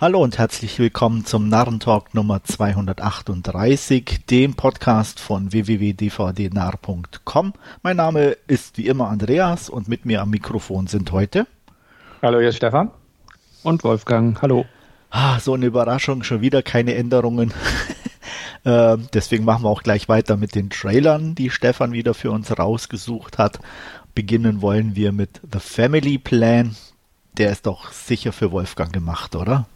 Hallo und herzlich willkommen zum Narrentalk Nummer 238, dem Podcast von www.dvdnarr.com. Mein Name ist wie immer Andreas und mit mir am Mikrofon sind heute. Hallo, hier ist Stefan. Und Wolfgang. Hallo. Ah, so eine Überraschung, schon wieder keine Änderungen. äh, deswegen machen wir auch gleich weiter mit den Trailern, die Stefan wieder für uns rausgesucht hat. Beginnen wollen wir mit The Family Plan. Der ist doch sicher für Wolfgang gemacht, oder?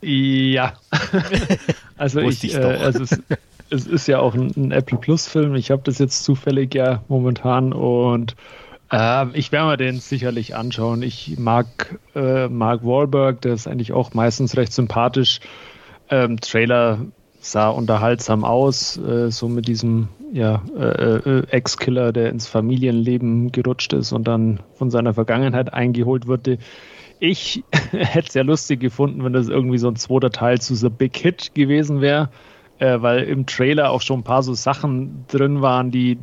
Ja. also Wusste ich, ich's äh, also es, es ist ja auch ein, ein Apple Plus Film. Ich habe das jetzt zufällig ja momentan und äh, ich werde mir den sicherlich anschauen. Ich mag äh, Mark Wahlberg, der ist eigentlich auch meistens recht sympathisch. Ähm, Trailer sah unterhaltsam aus, äh, so mit diesem ja, äh, äh, Ex-Killer, der ins Familienleben gerutscht ist und dann von seiner Vergangenheit eingeholt wurde. Ich hätte es ja lustig gefunden, wenn das irgendwie so ein zweiter Teil zu The Big Hit gewesen wäre, äh, weil im Trailer auch schon ein paar so Sachen drin waren, die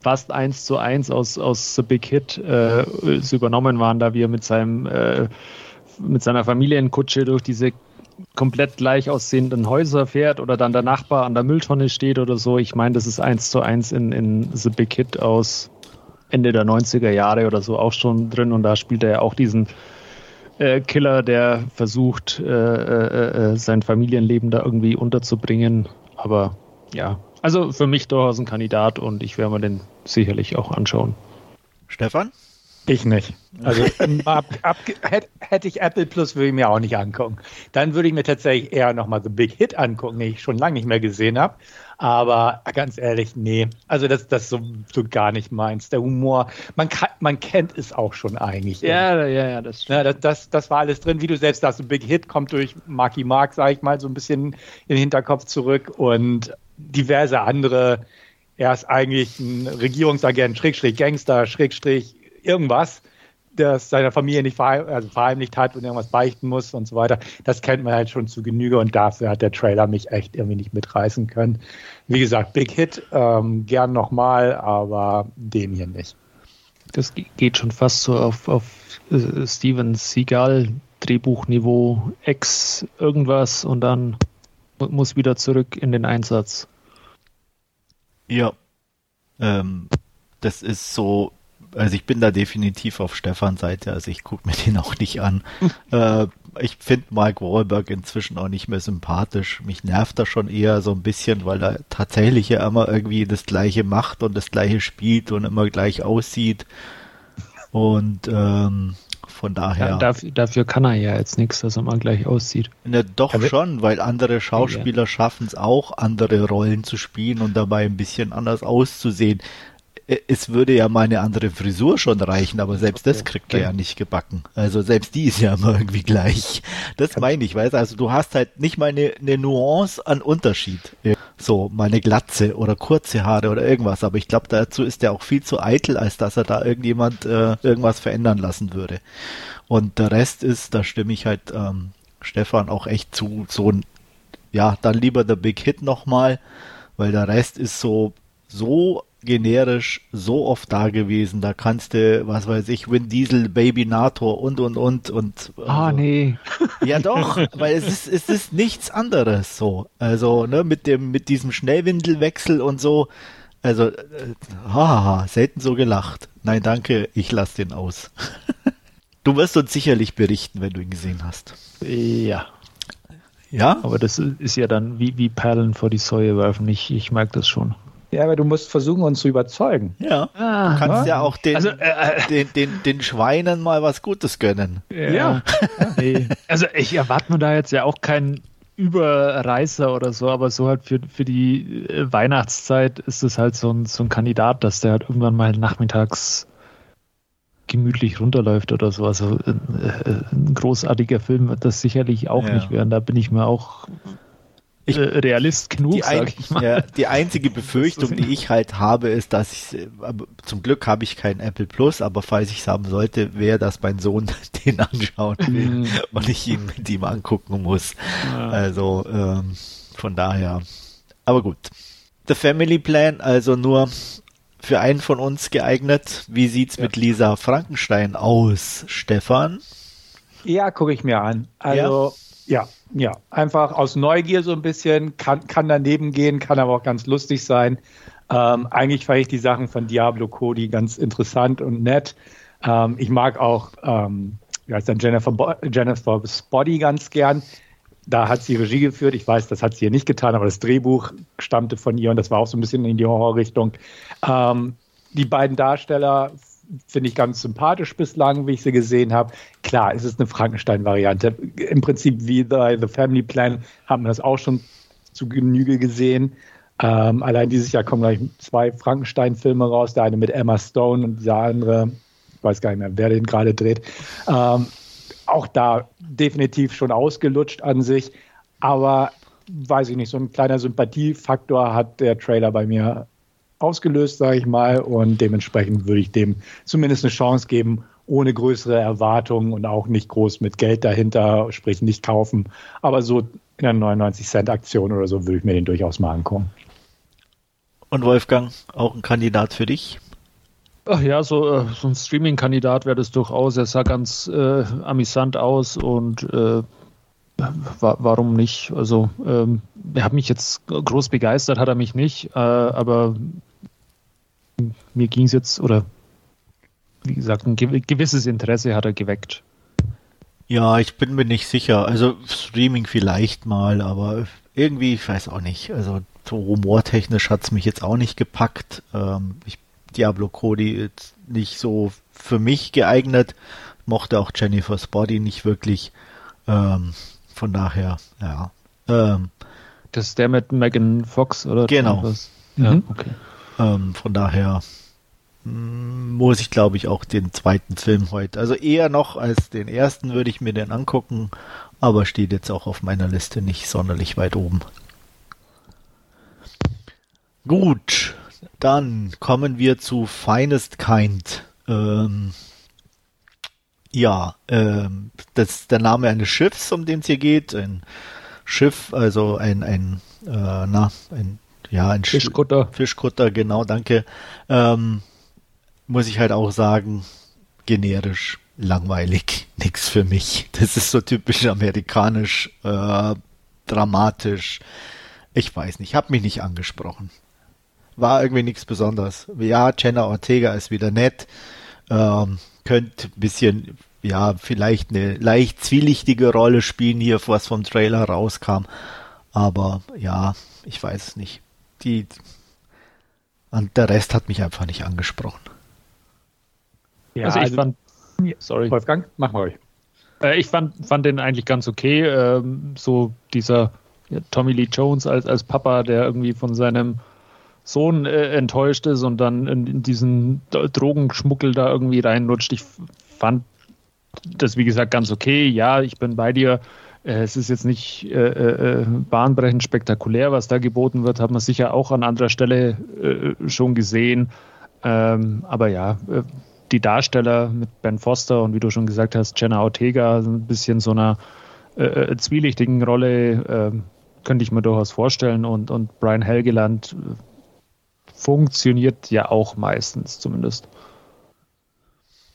fast eins zu eins aus, aus The Big Hit äh, übernommen waren, da wir mit seinem äh, mit seiner Familienkutsche durch diese komplett gleich aussehenden Häuser fährt oder dann der Nachbar an der Mülltonne steht oder so. Ich meine, das ist eins zu eins in, in The Big Hit aus Ende der 90er Jahre oder so auch schon drin und da spielt er ja auch diesen äh, Killer, der versucht, äh, äh, äh, sein Familienleben da irgendwie unterzubringen. Aber ja, also für mich durchaus ein Kandidat und ich werde mir den sicherlich auch anschauen. Stefan? Ich nicht. Also ab, ab, hätte, hätte ich Apple Plus, würde ich mir auch nicht angucken. Dann würde ich mir tatsächlich eher nochmal The Big Hit angucken, den ich schon lange nicht mehr gesehen habe. Aber ganz ehrlich, nee. Also das, das ist so, so gar nicht meins. Der Humor, man, kann, man kennt es auch schon eigentlich. Ja, ja, ja, das Ja, das, das, das war alles drin, wie du selbst sagst. The Big Hit kommt durch Marky Mark, sag ich mal, so ein bisschen in den Hinterkopf zurück und diverse andere. Er ist eigentlich ein Regierungsagent, Schrägstrich Gangster, Schrägstrich irgendwas, es seiner Familie nicht verheim also verheimlicht hat und irgendwas beichten muss und so weiter. Das kennt man halt schon zu Genüge und dafür hat der Trailer mich echt irgendwie nicht mitreißen können. Wie gesagt, Big Hit, ähm, gern nochmal, aber den hier nicht. Das ge- geht schon fast so auf, auf äh, Steven Seagal Drehbuchniveau X irgendwas und dann mu- muss wieder zurück in den Einsatz. Ja. Ähm, das ist so, also ich bin da definitiv auf Stefans Seite, also ich gucke mir den auch nicht an. äh, ich finde Mike Wahlberg inzwischen auch nicht mehr sympathisch. Mich nervt er schon eher so ein bisschen, weil er tatsächlich ja immer irgendwie das gleiche macht und das gleiche spielt und immer gleich aussieht. Und ähm, von daher. Ja, dafür, dafür kann er ja jetzt nichts, dass er mal gleich aussieht. Na, doch Also- schon, weil andere Schauspieler schaffen es auch, andere Rollen zu spielen und dabei ein bisschen anders auszusehen. Äh, Es würde ja mal eine andere Frisur schon reichen, aber selbst das kriegt er ja nicht gebacken. Also selbst die ist ja immer irgendwie gleich. Das meine ich, weißt du, also du hast halt nicht mal eine, eine Nuance an Unterschied. So, mal eine Glatze oder kurze Haare oder irgendwas, aber ich glaube, dazu ist er auch viel zu eitel, als dass er da irgendjemand äh, irgendwas verändern lassen würde. Und der Rest ist, da stimme ich halt ähm, Stefan auch echt zu, so ein, ja, dann lieber der Big Hit nochmal, weil der Rest ist so, so generisch, so oft da gewesen, da kannst du, was weiß ich, Vin Diesel, Baby Nator und, und, und, und. Ah, also- nee. ja, doch, weil es ist, es ist nichts anderes so. Also, ne, mit dem, mit diesem Schnellwindelwechsel und so. Also, äh, haha, selten so gelacht. Nein, danke, ich lass den aus. du wirst uns sicherlich berichten, wenn du ihn gesehen hast. Ja, Ja? aber das ist ja dann wie, wie Perlen vor die Säue werfen. Ich, ich mag das schon. Ja, aber du musst versuchen, uns zu überzeugen. Ja. Ah, Du kannst ja auch den, Also, äh, den, den, den Schweinen mal was Gutes gönnen. Ja. Nee. Also ich erwarte mir da jetzt ja auch keinen Überreißer oder so, aber so halt für, für die äh, Weihnachtszeit ist es halt so ein, so ein Kandidat, dass der halt irgendwann mal nachmittags gemütlich runterläuft oder so. Also äh, äh, ein großartiger Film wird das sicherlich auch Ja. nicht werden. Da bin ich mir auch Ich- äh, Realist genug, Die, ein, sag ich mal. ja, die einzige Befürchtung, die ich halt habe, ist, dass ich, aber zum Glück habe ich kein Apple Plus, aber falls ich es haben sollte, wäre, dass mein Sohn den anschauen will Mhm. und ich ihn mit ihm angucken muss. Ja. Also ähm, von daher. Aber gut. The Family Plan, also nur für einen von uns geeignet. Wie sieht's mit Lisa Frankenstein aus, Stefan? Ja, gucke ich mir an. Also, ja. ja, ja, einfach aus Neugier so ein bisschen, kann, kann daneben gehen, kann aber auch ganz lustig sein. Ähm, eigentlich fand ich die Sachen von Diablo Cody ganz interessant und nett. Ähm, ich mag auch, ähm, wie heißt dann Jennifer, Bo Jennifer Spotty ganz gern. Da hat sie Regie geführt. Ich weiß, das hat sie hier nicht getan, aber das Drehbuch stammte von ihr und das war auch so ein bisschen in die Horrorrichtung. Ähm, die beiden Darsteller finde ich ganz sympathisch bislang, wie ich sie gesehen habe. Klar, es ist eine Frankenstein-Variante. Im Prinzip wie The, The Family Plan haben wir das auch schon zu Genüge gesehen. Ähm, allein dieses Jahr kommen gleich zwei Frankenstein-Filme raus, der eine mit Emma Stone und der andere, ich weiß gar nicht mehr, wer den gerade dreht. Ähm, auch da definitiv schon ausgelutscht an sich, aber weiß ich nicht, so ein kleiner Sympathiefaktor hat der Trailer bei mir ausgelöst, sage ich mal, und dementsprechend würde ich dem zumindest eine Chance geben, ohne größere Erwartungen und auch nicht groß mit Geld dahinter, sprich nicht kaufen, aber so in einer 99 Cent Aktion oder so würde ich mir den durchaus mal angucken. Und Wolfgang, auch ein Kandidat für dich? Ach ja, so, äh, so ein Streaming-Kandidat wäre das durchaus. Er sah ganz äh, amüsant aus und äh, wa warum nicht? Also, ähm, er hat mich jetzt groß begeistert, hat er mich nicht, äh, aber mir ging es jetzt, oder wie gesagt, ein gewisses Interesse hat er geweckt. Ja, ich bin mir nicht sicher. Also Streaming vielleicht mal, aber irgendwie, ich weiß auch nicht. Also so humortechnisch hat es mich jetzt auch nicht gepackt. Ähm, ich, Diablo Cody ist nicht so für mich geeignet. Mochte auch Jennifer's Body nicht wirklich. Ähm, von daher, ja. Ähm, das ist der mit Megan Fox, oder? Genau. Ja, mhm. okay. Ähm, von daher mm, muss ich, glaube ich, auch den zweiten Film heute. Also eher noch als den ersten würde ich mir den angucken, aber steht jetzt auch auf meiner Liste nicht sonderlich weit oben. Gut, dann kommen wir zu Finest Kind. Ähm, ja, ähm, das ist der Name eines Schiffs, um den es hier geht. Ein Schiff, also ein, ein, äh, na, ein, ja, ein Fischkutter. Sch Fischkutter, genau, danke. Ähm, muss ich halt auch sagen, generisch, langweilig, nix für mich. Das ist so typisch amerikanisch, äh, dramatisch. Ich weiß nicht, hab mich nicht angesprochen war irgendwie nichts Besonderes. Ja, Jenna Ortega ist wieder nett. Ähm, könnte ein bisschen, ja, vielleicht eine leicht zwielichtige Rolle spielen hier, was vom Trailer rauskam. Aber ja, ich weiß es nicht. Die, und der Rest hat mich einfach nicht angesprochen. Ja, also ich also, fand, sorry. Wolfgang, machen wir euch. Äh, ich fand, fand den eigentlich ganz okay. Ähm, so dieser ja, Tommy Lee Jones als, als Papa, der irgendwie von seinem Sohn äh, enttäuscht ist und dann in, in, diesen Drogenschmuggel da irgendwie reinrutscht. Ich fand das, wie gesagt, ganz okay. Ja, ich bin bei dir. Äh, es ist jetzt nicht äh, äh, bahnbrechend spektakulär, was da geboten wird, hat man sicher auch an anderer Stelle äh, schon gesehen. Ähm, aber ja, äh, die Darsteller mit Ben Foster und wie du schon gesagt hast, Jenna Ortega, ein bisschen so einer zwielichtigen Rolle ähm, könnte ich mir durchaus vorstellen. Und, und Brian Helgeland funktioniert ja auch meistens zumindest.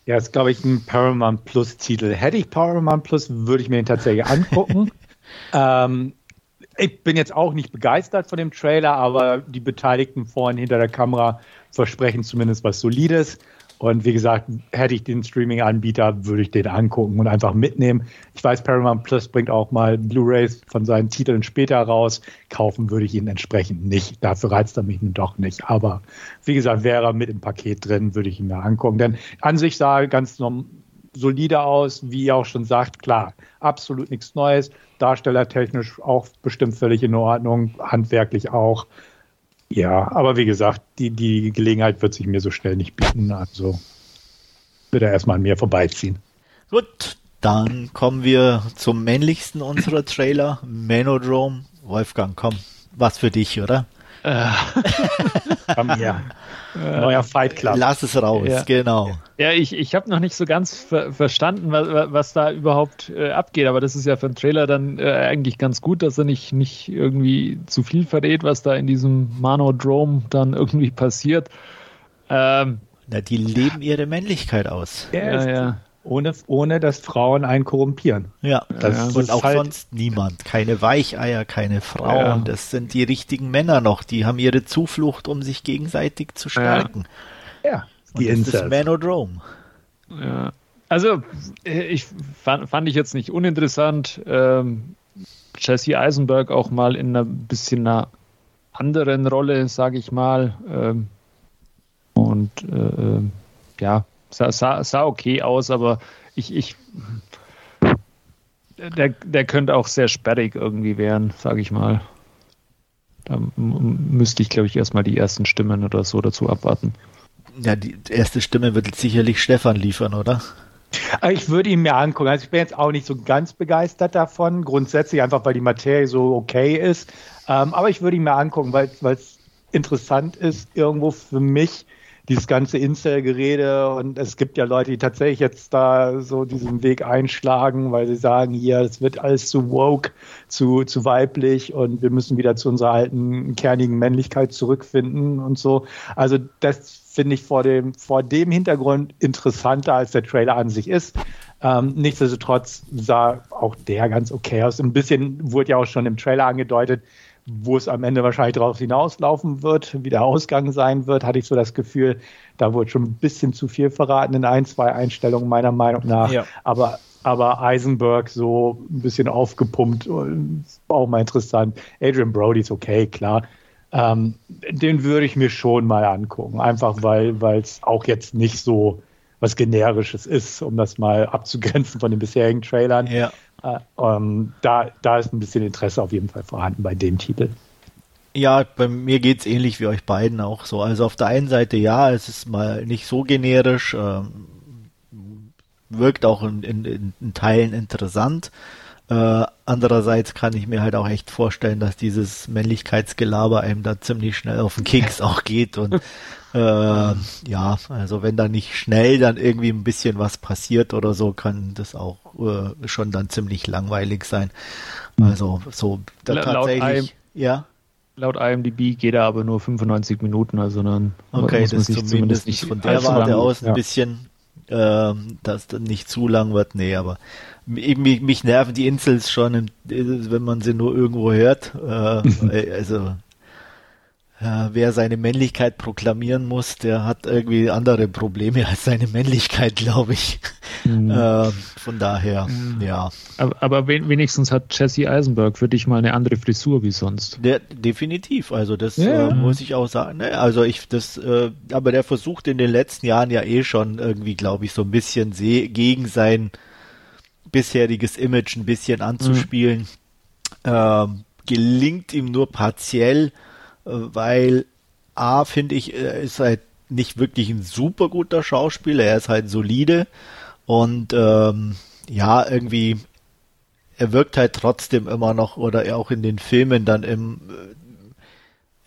Ja, ist, glaube ich, ein Paramount Plus-Titel. Hätte ich Paramount Plus, würde ich mir den tatsächlich angucken. ähm, ich bin jetzt auch nicht begeistert von dem Trailer, aber die Beteiligten vorhin hinter der Kamera versprechen zumindest was Solides. Und wie gesagt, hätte ich den Streaming-Anbieter, würde ich den angucken und einfach mitnehmen. Ich weiß, Paramount Plus bringt auch mal Blu-rays von seinen Titeln später raus. Kaufen würde ich ihn entsprechend nicht. Dafür reizt er mich nun doch nicht. Aber wie gesagt, wäre er mit im Paket drin, würde ich ihn mir angucken. Denn an sich sah er ganz solide aus, wie ihr auch schon sagt. Klar, absolut nichts Neues. Darstellertechnisch auch bestimmt völlig in Ordnung. Handwerklich auch. Ja, aber wie gesagt, die, die Gelegenheit wird sich mir so schnell nicht bieten. Also wird er erstmal an mir vorbeiziehen. Gut, dann kommen wir zum männlichsten unserer Trailer, Manodrome. Wolfgang, komm, was für dich, oder? Äh. Komm her. Neuer Fight Club. Lass es raus, ja. genau. Ja, ich, ich habe noch nicht so ganz ver verstanden, was, was da überhaupt äh, abgeht, aber das ist ja für einen Trailer dann äh, eigentlich ganz gut, dass er nicht, nicht irgendwie zu viel verrät, was da in diesem Manodrome dann irgendwie passiert. Ähm, Na, die leben ihre Männlichkeit aus. Ja, ja. Ohne, ohne dass Frauen einen korrumpieren. Ja, das und auch halt sonst niemand. Keine Weicheier, keine Frauen. Ja. Das sind die richtigen Männer noch. Die haben ihre Zuflucht, um sich gegenseitig zu stärken. Ja, ja. die und das ist Manodrome. Ja. Also, ich fand, fand ich jetzt nicht uninteressant, ähm, Jesse Eisenberg auch mal in einer bisschen einer anderen Rolle, sage ich mal. Ähm, und äh, äh ja, sah, sah, sah okay aus, aber ich, ich der, der könnte auch sehr sperrig irgendwie werden, sage ich mal. Da müsste ich, glaube ich, erstmal die ersten Stimmen oder so dazu abwarten. Ja, die erste Stimme wird sicherlich Stefan liefern, oder? Ich würde ihn mir angucken. Also ich bin jetzt auch nicht so ganz begeistert davon, grundsätzlich einfach, weil die Materie so okay ist. Ähm, aber ich würde ihn mir angucken, weil es interessant ist, irgendwo für mich, dieses ganze Incel-Gerede und es gibt ja Leute, die tatsächlich jetzt da so diesen Weg einschlagen, weil sie sagen, hier, es wird alles zu woke, zu, zu weiblich und wir müssen wieder zu unserer alten kernigen Männlichkeit zurückfinden und so. Also das finde ich vor dem, vor dem Hintergrund interessanter, als der Trailer an sich ist. Ähm, nichtsdestotrotz sah auch der ganz okay aus. Ein bisschen wurde ja auch schon im Trailer angedeutet, wo es am Ende wahrscheinlich darauf hinauslaufen wird, wie der Ausgang sein wird, hatte ich so das Gefühl, da wurde schon ein bisschen zu viel verraten in ein, zwei Einstellungen meiner Meinung nach. Ja. Aber, aber Eisenberg so ein bisschen aufgepumpt, auch mal interessant. Adrian Brody ist okay, klar. Ähm, den würde ich mir schon mal angucken, einfach weil es auch jetzt nicht so was Generisches ist, um das mal abzugrenzen von den bisherigen Trailern. Ja. Äh, ähm, da, da ist ein bisschen Interesse auf jeden Fall vorhanden bei dem Titel. Ja, bei mir geht es ähnlich wie euch beiden auch so. Also auf der einen Seite ja, es ist mal nicht so generisch, äh, wirkt auch in, in, in Teilen interessant. Äh, andererseits kann ich mir halt auch echt vorstellen, dass dieses Männlichkeitsgelaber einem da ziemlich schnell auf den Keks auch geht und äh, ja, also wenn da nicht schnell dann irgendwie ein bisschen was passiert oder so, kann das auch äh, schon dann ziemlich langweilig sein. Also so da tatsächlich, ja. Laut IMDb geht er aber nur 95 Minuten, also dann okay, das ist zumindest, zumindest nicht von der Warte aus ein ja. bisschen, äh, dass das nicht zu lang wird. Nee, aber mich, mich nerven die Insels schon, wenn man sie nur irgendwo hört. Äh, also ja, wer seine Männlichkeit proklamieren muss, der hat irgendwie andere Probleme als seine Männlichkeit, glaube ich. Mhm. Äh, von daher, mhm. ja. Aber, aber, wenigstens hat Jesse Eisenberg für dich mal eine andere Frisur wie sonst. Der, definitiv, also das ja. äh, muss ich auch sagen. Ne? Also ich das, äh, aber der versucht in den letzten Jahren ja eh schon irgendwie, glaube ich, so ein bisschen gegen sein bisheriges Image ein bisschen anzuspielen. Mhm. gelingt ihm nur partiell weil A, finde ich, er ist halt nicht wirklich ein super guter Schauspieler, er ist halt solide und ähm, ja, irgendwie, er wirkt halt trotzdem immer noch oder auch in den Filmen dann im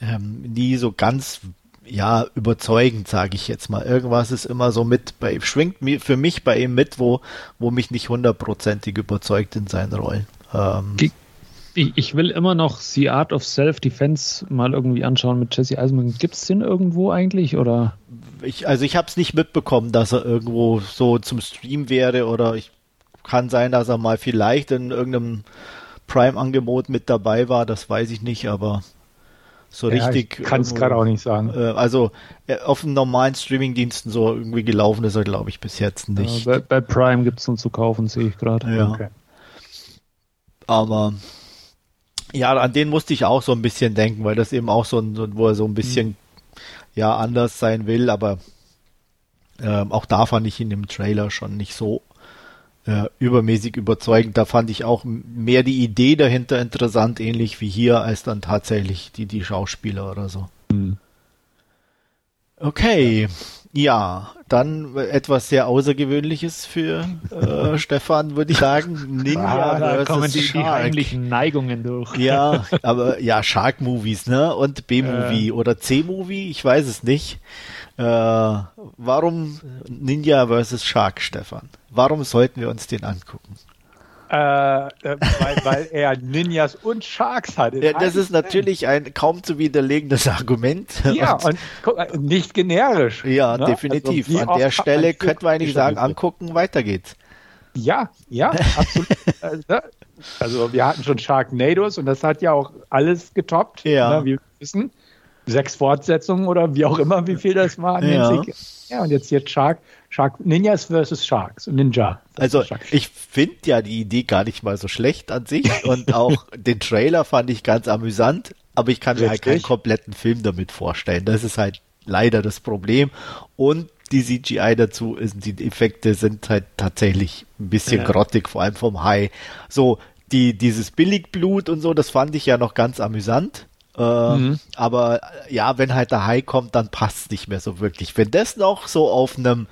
äh, ähm, nie so ganz ja überzeugend, sage ich jetzt mal. Irgendwas ist immer so mit bei schwingt für mich bei ihm mit, wo wo mich nicht hundertprozentig überzeugt in seinen Rollen. Ähm, ich, ich, will immer noch The Art of Self-Defense mal irgendwie anschauen mit Jesse Eisenberg. Gibt es den irgendwo eigentlich oder? Ich, also ich habe es nicht mitbekommen, dass er irgendwo so zum Stream wäre oder ich kann sein, dass er mal vielleicht in irgendeinem Prime-Angebot mit dabei war. Das weiß ich nicht, aber so ja, richtig. Kann es gerade auch nicht sagen. Äh, also äh, auf den normalen Streaming-Diensten so irgendwie gelaufen ist er, glaube ich, bis jetzt nicht. Ja, bei, bei, Prime gibt es ihn zu kaufen, sehe ich gerade. Ja. Okay. Aber ja, an den musste ich auch so ein bisschen denken, weil das eben auch so ein, wo er so ein bisschen, mhm. ja, anders sein will, aber ähm, auch da fand ich ihn im Trailer schon nicht so äh, übermäßig überzeugend. Da fand ich auch mehr die Idee dahinter interessant, ähnlich wie hier, als dann tatsächlich die, die Schauspieler oder so. Mhm. Okay. Ja. Dann etwas sehr Außergewöhnliches für äh, Stefan, würde ich sagen. Ninja ah, da kommen die, die heimlichen Neigungen durch. Ja, aber ja, Shark-Movies, ne? Und B-Movie äh. oder C-Movie, ich weiß es nicht. Äh, warum Ninja vs. Shark, Stefan? Warum sollten wir uns den angucken? Äh, äh, weil, weil er Ninjas und Sharks hat. Ja, das ist natürlich ein kaum zu widerlegendes Argument. Ja, und, und guck, nicht generisch. Ja, ne? definitiv. Also, An der Stelle könnte man eigentlich sagen, angucken, weiter geht's. Ja, ja, absolut. Äh, also wir hatten schon Sharknados und das hat ja auch alles getoppt, ja. ne, wie wir wissen. Sechs Fortsetzungen oder wie auch immer, wie viel das war. Ja. ja, und jetzt hier Shark, Shark Ninjas versus Sharks, Ninja. Also Sharks. ich finde ja die Idee gar nicht mal so schlecht an sich und auch den Trailer fand ich ganz amüsant, aber ich kann Richtig. mir halt keinen kompletten Film damit vorstellen. Das ist halt leider das Problem und die CGI dazu ist, die Effekte sind halt tatsächlich ein bisschen ja. grottig, vor allem vom Hai. So, die, dieses Billigblut und so, das fand ich ja noch ganz amüsant. Äh, mhm. Aber ja, wenn halt der Hai kommt, dann passt es nicht mehr so wirklich. Wenn das noch so auf einem,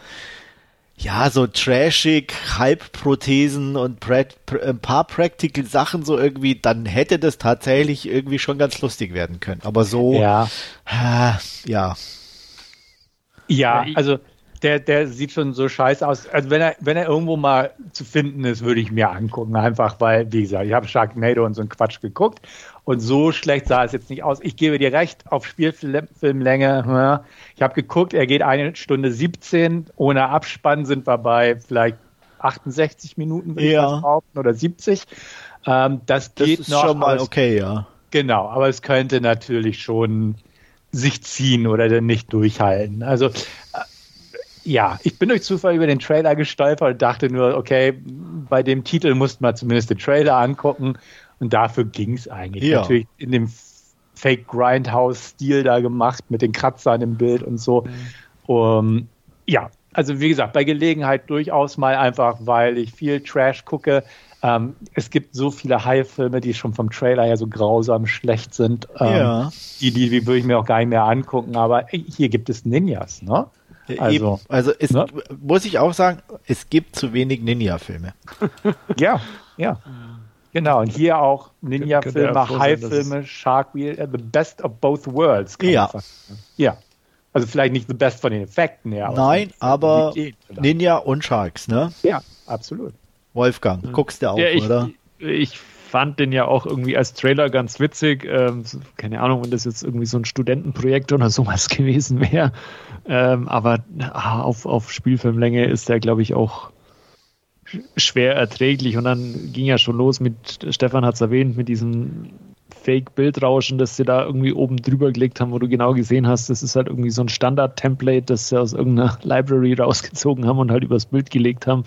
ja, so trashig, Halbprothesen und ein paar Practical Sachen so irgendwie, dann hätte das tatsächlich irgendwie schon ganz lustig werden können. Aber so, ja, äh, ja. Ja, also der, der sieht schon so scheiße aus. Also wenn er, wenn er irgendwo mal zu finden ist, würde ich mir angucken. Einfach weil, wie gesagt, ich habe Sharknado und so einen Quatsch geguckt. Und so schlecht sah es jetzt nicht aus. Ich gebe dir recht, auf Spielfilmlänge. Ich habe geguckt, er geht eine Stunde 17. Ohne Abspann sind wir bei vielleicht 68 Minuten, würde ja. ich behaupten, oder 70. Ähm, das geht das ist noch. schon mal okay, ja. Genau, aber es könnte natürlich schon sich ziehen oder dann nicht durchhalten. Also äh, ja, ich bin durch Zufall über den Trailer gestolpert und dachte nur, okay, bei dem Titel musste man zumindest den Trailer angucken und dafür ging es eigentlich. Ja. Natürlich in dem Fake Grindhouse-Stil da gemacht mit den Kratzern im Bild und so. Mhm. Um, ja, also wie gesagt, bei Gelegenheit durchaus mal einfach, weil ich viel Trash gucke, ähm, es gibt so viele High-Filme, die schon vom Trailer her so grausam schlecht sind. Ähm, ja. Die, die, die würde ich mir auch gar nicht mehr angucken, aber hier gibt es Ninjas, ne? Also, also es, ne? muss ich auch sagen, es gibt zu wenig Ninja-Filme. ja, ja. Genau, und hier auch Ninja-Filme, High-Filme, Shark Wheel, uh, the best of both worlds. Ja. Ja. Also vielleicht nicht the best von den Effekten her. Nein, aber Ninja und Sharks, ne? Ja, absolut. Wolfgang, mhm. guckst du auch, ja, ich, oder? Ich fand den ja auch irgendwie als Trailer ganz witzig. Ähm, keine Ahnung, wenn das jetzt irgendwie so ein Studentenprojekt oder sowas gewesen wäre. Ähm, aber ah, auf, auf Spielfilmlänge ist der, glaube ich, auch schwer erträglich. Und dann ging ja schon los mit, Stefan hat es erwähnt, mit diesem Fake-Bildrauschen, das sie da irgendwie oben drüber gelegt haben, wo du genau gesehen hast, das ist halt irgendwie so ein Standard-Template, das sie aus irgendeiner Library rausgezogen haben und halt übers Bild gelegt haben.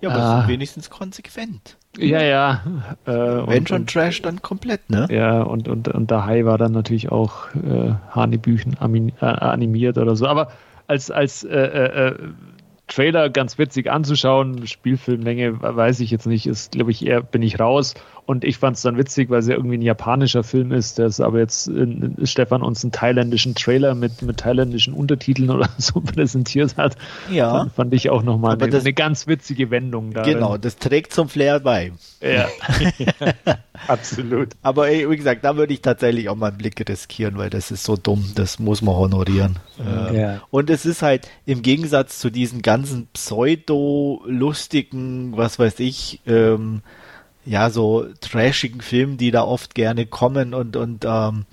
Ja, aber ah. wenigstens konsequent. Ja, ja. Äh, Wenn und, schon Trash, dann komplett, ne? Ja, und, und, und der Hai war dann natürlich auch äh, Hanebüchen äh, animiert oder so. Aber als, als äh, äh, äh Trailer ganz witzig anzuschauen. Spielfilmlänge weiß ich jetzt nicht, ist, glaube ich, eher bin ich raus. Und ich fand es dann witzig, weil es ja irgendwie ein japanischer Film ist, der aber jetzt in, in, Stefan uns einen thailändischen Trailer mit, mit thailändischen Untertiteln oder so präsentiert hat. Ja. Fand, fand ich auch nochmal eine, eine ganz witzige Wendung da. Genau, das trägt zum Flair bei. Ja. Absolut. Aber ey, wie gesagt, da würde ich tatsächlich auch mal einen Blick riskieren, weil das ist so dumm, das muss man honorieren. Ja. ja. Und es ist halt im Gegensatz zu diesen ganzen pseudo-lustigen, was weiß ich, ähm, ja, so trashigen Filmen, die da oft gerne kommen und, und ähm,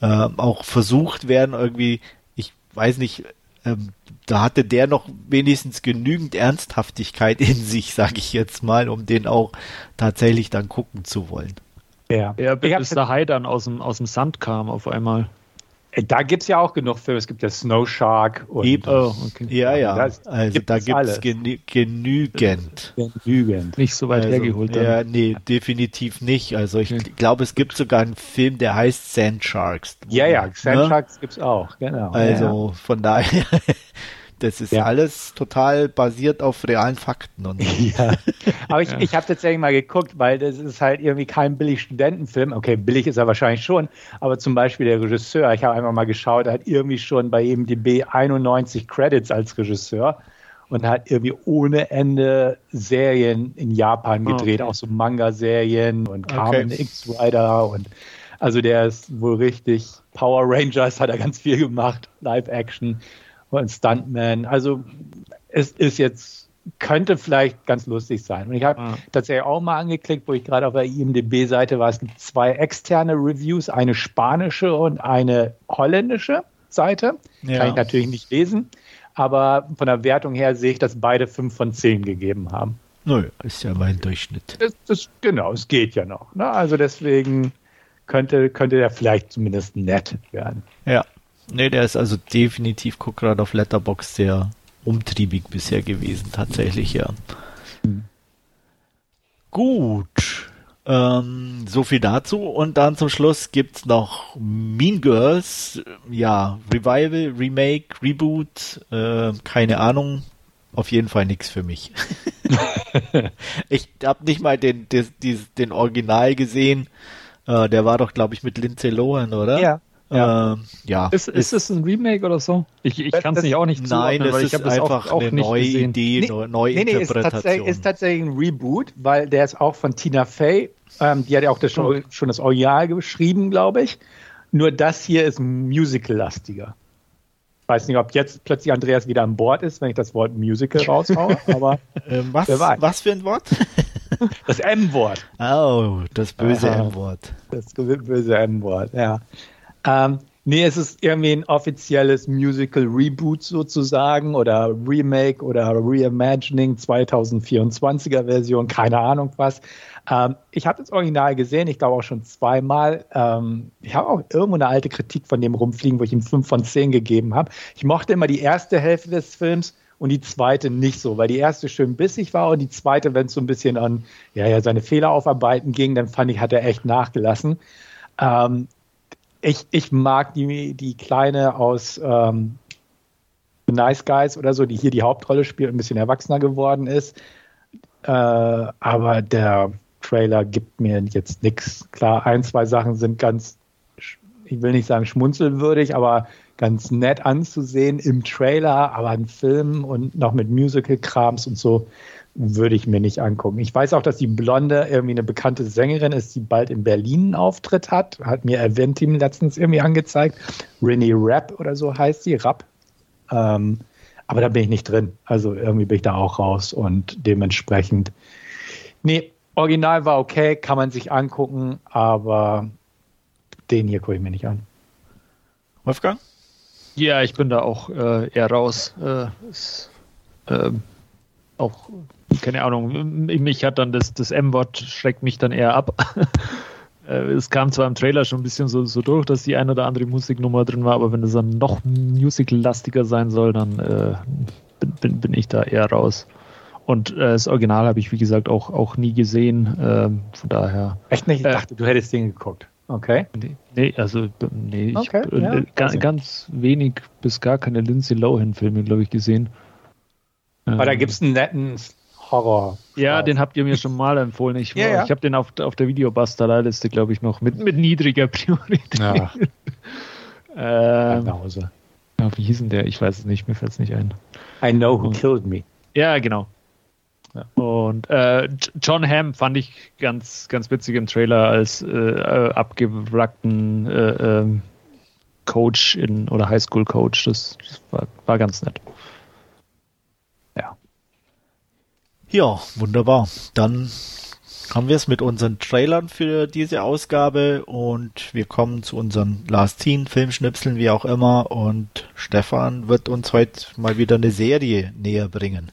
äh, auch versucht werden, irgendwie, ich weiß nicht, ähm, da hatte der noch wenigstens genügend Ernsthaftigkeit in sich, sage ich jetzt mal, um den auch tatsächlich dann gucken zu wollen. Ja, ja bis der Hai dann aus dem, aus dem Sand kam auf einmal. Da gibt es ja auch genug Filme. Es gibt ja Snow Shark. Und, Eben. Oh, okay. Ja, ja. Das also gibt da gibt es genü genügend. Genügend. Nicht so weit also, hergeholt. Dann. Ja, nee, definitiv nicht. Also ich okay. glaube, es gibt sogar einen Film, der heißt Sand Sharks. Ja, ja, Sand ne? Sharks gibt es auch, genau. Also ja. von daher Das ist ja. alles total basiert auf realen Fakten. Und ja. Aber ich, ja. ich habe tatsächlich mal geguckt, weil das ist halt irgendwie kein billig Studentenfilm. Okay, billig ist er wahrscheinlich schon, aber zum Beispiel der Regisseur, ich habe einmal mal geschaut, er hat irgendwie schon bei IMDb 91 Credits als Regisseur und hat irgendwie ohne Ende Serien in Japan gedreht, okay. auch so Manga-Serien und Carmen okay. X-Rider und also der ist wohl richtig Power Rangers hat er ganz viel gemacht, Live-Action ein Stuntman. Also es ist jetzt könnte vielleicht ganz lustig sein. Und ich habe Ah. tatsächlich auch mal angeklickt, wo ich gerade auf der IMDB-Seite war. Es gibt zwei externe Reviews, eine spanische und eine holländische Seite. Ja. Kann ich natürlich nicht lesen. Aber von der Wertung her sehe ich, dass beide 5 von 10 gegeben haben. Nö, ist ja mein Durchschnitt. Das, das, genau, es geht ja noch. Ne? Also deswegen könnte, könnte der vielleicht zumindest nett werden. Ja. Nee, der ist also definitiv, guck gerade auf Letterbox sehr umtriebig bisher gewesen, tatsächlich, ja. Hm. Gut. Ähm, so viel dazu. Und dann zum Schluss gibt's noch Mean Girls. Ja, Revival, Remake, Reboot, äh, keine Ahnung. Auf jeden Fall nichts für mich. ich habe nicht mal den, den, den, den Original gesehen. Äh, der war doch, glaube ich, mit Lindsay Lohan, oder? Ja. Ja. Ähm, ja. Ist, ist es ein Remake oder so? Ich, ich kann es nicht auch nicht Nein, weil ist ich habe einfach auch, auch eine neue gesehen. Idee, Nee, eine neue Nee, nee, ist tatsächlich, Interpretation. ist tatsächlich ein Reboot, weil der ist auch von Tina Fey. Ähm, die hat ja auch das schon, schon das Original geschrieben, glaube ich. Nur das hier ist musical-lastiger. Ich weiß nicht, ob jetzt plötzlich Andreas wieder an Bord ist, wenn ich das Wort Musical raushaue, aber ähm, was, Wer weiß. was für ein Wort? das M-Wort. oh, das böse. M-Wort. Das böse M-Wort, ja. Ähm, nee, es ist irgendwie ein offizielles Musical-Reboot sozusagen oder Remake oder Reimagining 2024er Version, keine Ahnung was. Ähm, ich habe das Original gesehen, ich glaube auch schon zweimal. Ähm, ich habe auch irgendwo eine alte Kritik von dem rumfliegen, wo ich ihm 5 von 10 gegeben habe. Ich mochte immer die erste Hälfte des Films und die zweite nicht so, weil die erste schön bissig war und die zweite, wenn es so ein bisschen an ja, ja, seine Fehler aufarbeiten ging, dann fand ich, hat er echt nachgelassen. Ähm, ich, ich mag die, die Kleine aus ähm, The Nice Guys oder so, die hier die Hauptrolle spielt, ein bisschen erwachsener geworden ist. Äh, aber der Trailer gibt mir jetzt nichts. Klar, ein, zwei Sachen sind ganz, ich will nicht sagen schmunzelwürdig, aber ganz nett anzusehen im Trailer, aber ein Film und noch mit Musical-Krams und so würde ich mir nicht angucken. Ich weiß auch, dass die Blonde irgendwie eine bekannte Sängerin ist, die bald in Berlin einen Auftritt hat. Hat mir Eventim letztens irgendwie angezeigt. Rennie Rapp oder so heißt sie, Rapp. Ähm, aber da bin ich nicht drin. Also irgendwie bin ich da auch raus und dementsprechend. Nee, Original war okay, kann man sich angucken, aber den hier gucke ich mir nicht an. Wolfgang? Ja, ich bin da auch äh, eher raus. Äh, ist, ähm, auch, keine Ahnung, mich hat dann das, das M-Wort schreckt mich dann eher ab. Äh, es kam zwar im Trailer schon ein bisschen so, so durch, dass die ein oder andere Musiknummer drin war, aber wenn es dann noch musical-lastiger sein soll, dann äh, bin, bin, bin ich da eher raus. Und äh, das Original habe ich, wie gesagt, auch, auch nie gesehen. Ähm, von daher. Echt nicht? Ich Äh. dachte, du hättest den geguckt. Okay. Nee, nee also nee, ich Okay, äh, ja, ga, also. ganz wenig bis gar keine Lindsay Lohan-Filme, glaube ich, gesehen. Aber da Ähm, gibt es einen netten Horror. Ja, den habt ihr mir schon mal empfohlen. Ich, Ja, ja. ich habe den auf, auf der Videobuster-Liste, glaube ich, noch mit, mit niedriger Priorität. Ja, Ähm, Hause. ja, wie hieß denn der? Ich weiß es nicht, mir fällt es nicht ein. I know who killed me. Ja, genau. Ja. Und äh, John Hamm fand ich ganz, ganz witzig im Trailer als äh, äh, abgewrackten äh, ähm, Coach in oder Highschool-Coach. Das, das war, war ganz nett. Ja. Ja, wunderbar. Dann haben wir es mit unseren Trailern für diese Ausgabe und wir kommen zu unseren Last Teen Filmschnipseln, wie auch immer. Und Stefan wird uns heute mal wieder eine Serie näher bringen.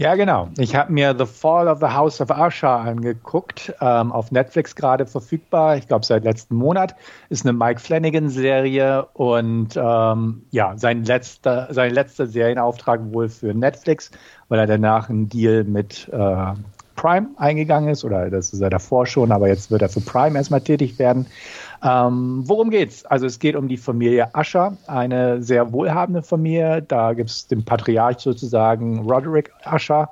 Ja, genau. Ich habe mir The Fall of the House of Usher angeguckt, ähm, auf Netflix gerade verfügbar. Ich glaube, seit letzten Monat ist eine Mike Flanagan-Serie und ähm, ja, sein letzter, sein letzter Serienauftrag wohl für Netflix, weil er danach einen Deal mit äh, Prime eingegangen ist oder das ist er davor schon, aber jetzt wird er für Prime erstmal tätig werden. Ähm, worum geht's? Also es geht um die Familie Usher, eine sehr wohlhabende Familie. Da gibt es den Patriarch sozusagen Roderick Usher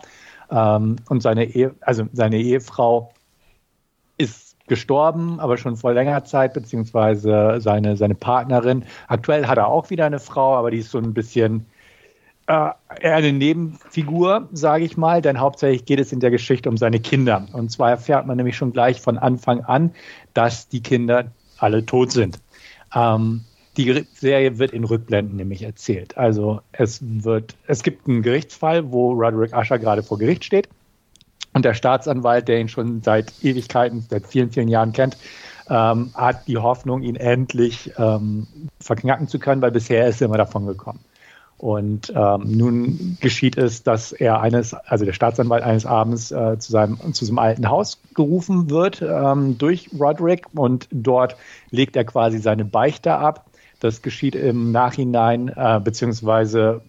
ähm, und seine Ehe, also seine Ehefrau ist gestorben, aber schon vor längerer Zeit, beziehungsweise seine, seine Partnerin. Aktuell hat er auch wieder eine Frau, aber die ist so ein bisschen äh, eher eine Nebenfigur, sage ich mal, denn hauptsächlich geht es in der Geschichte um seine Kinder. Und zwar erfährt man nämlich schon gleich von Anfang an, dass die Kinder alle tot sind. Ähm, die Serie wird in Rückblenden nämlich erzählt. Also es wird, es gibt einen Gerichtsfall, wo Roderick Usher gerade vor Gericht steht und der Staatsanwalt, der ihn schon seit Ewigkeiten, seit vielen, vielen Jahren kennt, ähm, hat die Hoffnung, ihn endlich ähm, verknacken zu können, weil bisher ist er immer davon gekommen. Und ähm, nun geschieht es, dass er eines, also der Staatsanwalt eines Abends äh, zu seinem zu seinem alten Haus gerufen wird ähm, durch Roderick und dort legt er quasi seine Beichte ab. Das geschieht im Nachhinein, äh, beziehungsweise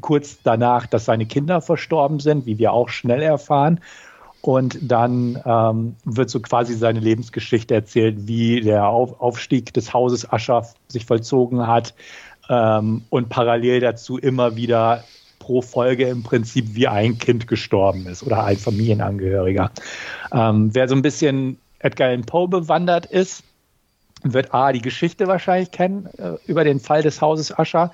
kurz danach, dass seine Kinder verstorben sind, wie wir auch schnell erfahren. Und dann ähm, wird so quasi seine Lebensgeschichte erzählt, wie der Auf Aufstieg des Hauses Ascher sich vollzogen hat ähm, und parallel dazu immer wieder pro Folge im Prinzip wie ein Kind gestorben ist oder ein Familienangehöriger. Ähm, wer so ein bisschen Edgar Allan Poe bewandert ist, wird A, die Geschichte wahrscheinlich kennen äh, über den Fall des Hauses Ascher,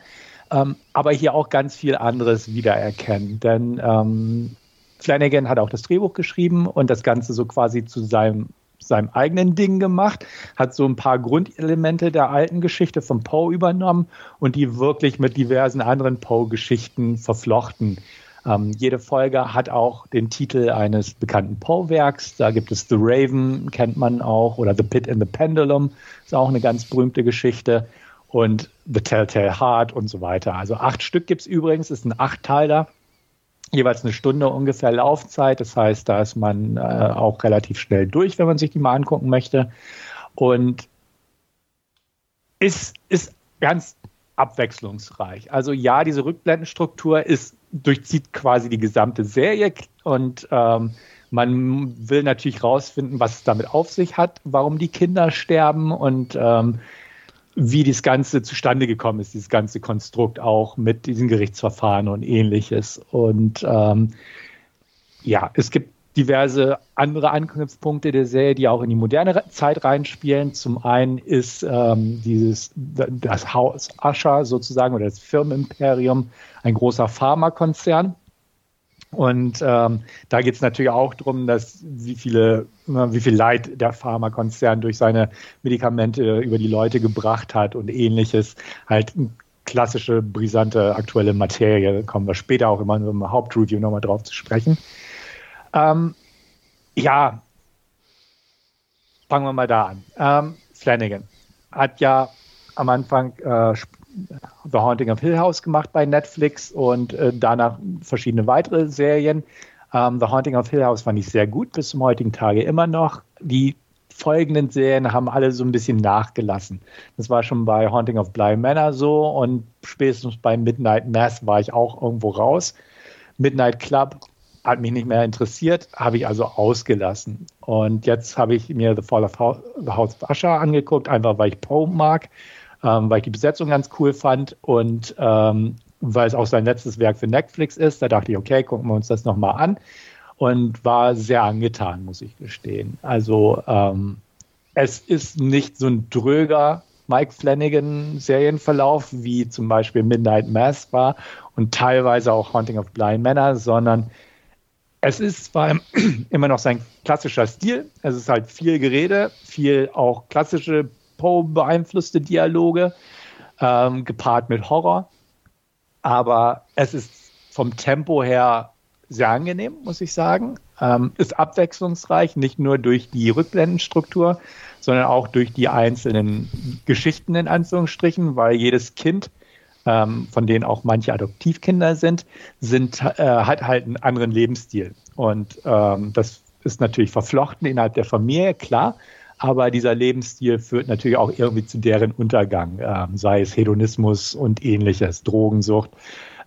ähm, aber hier auch ganz viel anderes wiedererkennen. Denn ähm, Flanagan hat auch das Drehbuch geschrieben und das Ganze so quasi zu seinem, seinem eigenen Ding gemacht, hat so ein paar Grundelemente der alten Geschichte von Poe übernommen und die wirklich mit diversen anderen Poe-Geschichten verflochten. Ähm, jede Folge hat auch den Titel eines bekannten Poe-Werks. Da gibt es The Raven, kennt man auch, oder The Pit in the Pendulum, ist auch eine ganz berühmte Geschichte. Und The Telltale Heart und so weiter. Also acht Stück gibt es übrigens, ist ein Achtteiler jeweils eine Stunde ungefähr Laufzeit. Das heißt, da ist man äh, auch relativ schnell durch, wenn man sich die mal angucken möchte. Und ist, ist ganz abwechslungsreich. Also ja, diese Rückblendenstruktur ist, durchzieht quasi die gesamte Serie und ähm, man will natürlich rausfinden, was es damit auf sich hat, warum die Kinder sterben und ähm, wie das Ganze zustande gekommen ist, dieses ganze Konstrukt auch mit diesen Gerichtsverfahren und ähnliches. Und ähm, ja, es gibt diverse andere Anknüpfpunkte der Serie, die auch in die moderne Zeit reinspielen. Zum einen ist ähm, dieses das Haus Ascher sozusagen oder das Firmenimperium ein großer Pharmakonzern, und ähm, da geht es natürlich auch darum, dass wie viele, wie viel Leid der Pharmakonzern durch seine Medikamente über die Leute gebracht hat und ähnliches. Halt klassische, brisante, aktuelle Materie. Kommen wir später auch immer im Hauptreview nochmal drauf zu sprechen. Ähm, ja, fangen wir mal da an. Ähm, Flanagan hat ja am Anfang äh, The Haunting of Hill House gemacht bei Netflix und äh, danach verschiedene weitere Serien. Ähm, The Haunting of Hill House fand ich sehr gut, bis zum heutigen Tage immer noch. Die folgenden Serien haben alle so ein bisschen nachgelassen. Das war schon bei Haunting of Bly Manor so und spätestens bei Midnight Mass war ich auch irgendwo raus. Midnight Club hat mich nicht mehr interessiert, habe ich also ausgelassen. Und jetzt habe ich mir The Fall of House of Usher angeguckt, einfach weil ich Poe mag ähm, weil ich die Besetzung ganz cool fand und ähm, weil es auch sein letztes Werk für Netflix ist. Da dachte ich, okay, gucken wir uns das nochmal an und war sehr angetan, muss ich gestehen. Also ähm, es ist nicht so ein dröger Mike Flanagan Serienverlauf wie zum Beispiel Midnight Mass war und teilweise auch Haunting of Blind Manor, sondern es ist zwar immer noch sein klassischer Stil. Es ist halt viel Gerede, viel auch klassische Poe beeinflusste Dialoge, ähm, gepaart mit Horror. Aber es ist vom Tempo her sehr angenehm, muss ich sagen. Ähm, ist abwechslungsreich, nicht nur durch die Rückblendenstruktur, sondern auch durch die einzelnen Geschichten in Anführungsstrichen, weil jedes Kind, ähm, von denen auch manche Adoptivkinder sind, sind äh, hat halt einen anderen Lebensstil. Und ähm, das ist natürlich verflochten innerhalb der Familie, klar aber dieser Lebensstil führt natürlich auch irgendwie zu deren Untergang, ähm, sei es Hedonismus und ähnliches, Drogensucht,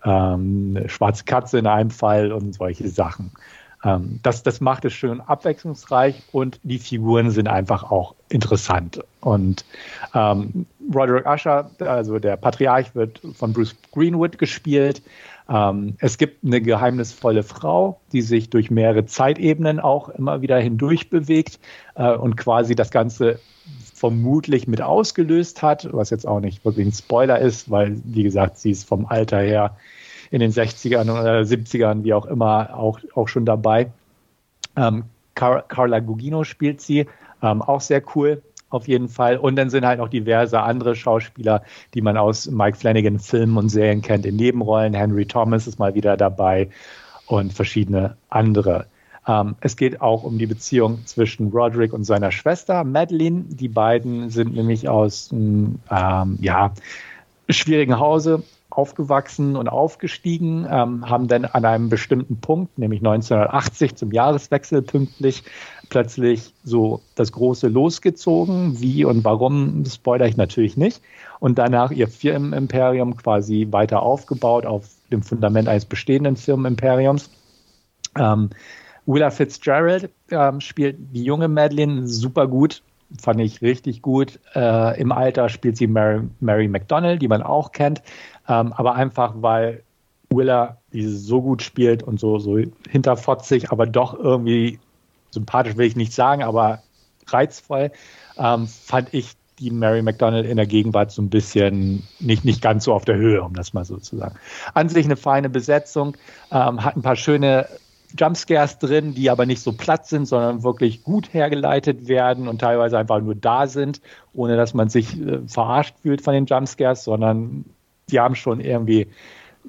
ähm, schwarze Katze in einem Fall und solche Sachen. Ähm, das, das macht es schön abwechslungsreich und die Figuren sind einfach auch interessant. Und ähm, Roderick Usher, also der Patriarch, wird von Bruce Greenwood gespielt. Ähm, es gibt eine geheimnisvolle Frau, die sich durch mehrere Zeitebenen auch immer wieder hindurch bewegt äh, und quasi das Ganze vermutlich mit ausgelöst hat, was jetzt auch nicht wirklich ein Spoiler ist, weil, wie gesagt, sie ist vom Alter her in den 60ern oder 70ern, wie auch immer, auch, auch schon dabei. Ähm, Car Carla Gugino spielt sie, ähm, auch sehr cool auf jeden Fall. Und dann sind halt noch diverse andere Schauspieler, die man aus Mike Flanagan Filmen und Serien kennt, in Nebenrollen. Henry Thomas ist mal wieder dabei und verschiedene andere. Ähm, es geht auch um die Beziehung zwischen Roderick und seiner Schwester Madeline. Die beiden sind nämlich aus einem ähm, ja, schwierigen Hause aufgewachsen und aufgestiegen, ähm, haben dann an einem bestimmten Punkt, nämlich 1980 zum Jahreswechsel pünktlich, plötzlich so das große losgezogen. Wie und warum, spoilere ich natürlich nicht. Und danach ihr Firmenimperium quasi weiter aufgebaut auf dem Fundament eines bestehenden Firmenimperiums. Ähm, Willa Fitzgerald ähm, spielt die junge Madeline super gut, fand ich richtig gut. Äh, Im Alter spielt sie Mary, Mary McDonald, die man auch kennt, ähm, aber einfach weil Willa diese so gut spielt und so, so hinterfotzig, aber doch irgendwie sympathisch will ich nicht sagen, aber reizvoll, ähm, fand ich die Mary McDonald in der Gegenwart so ein bisschen nicht, nicht ganz so auf der Höhe, um das mal so zu sagen. An sich eine feine Besetzung, ähm, hat ein paar schöne Jumpscares drin, die aber nicht so platt sind, sondern wirklich gut hergeleitet werden und teilweise einfach nur da sind, ohne dass man sich äh, verarscht fühlt von den Jumpscares, sondern die haben schon irgendwie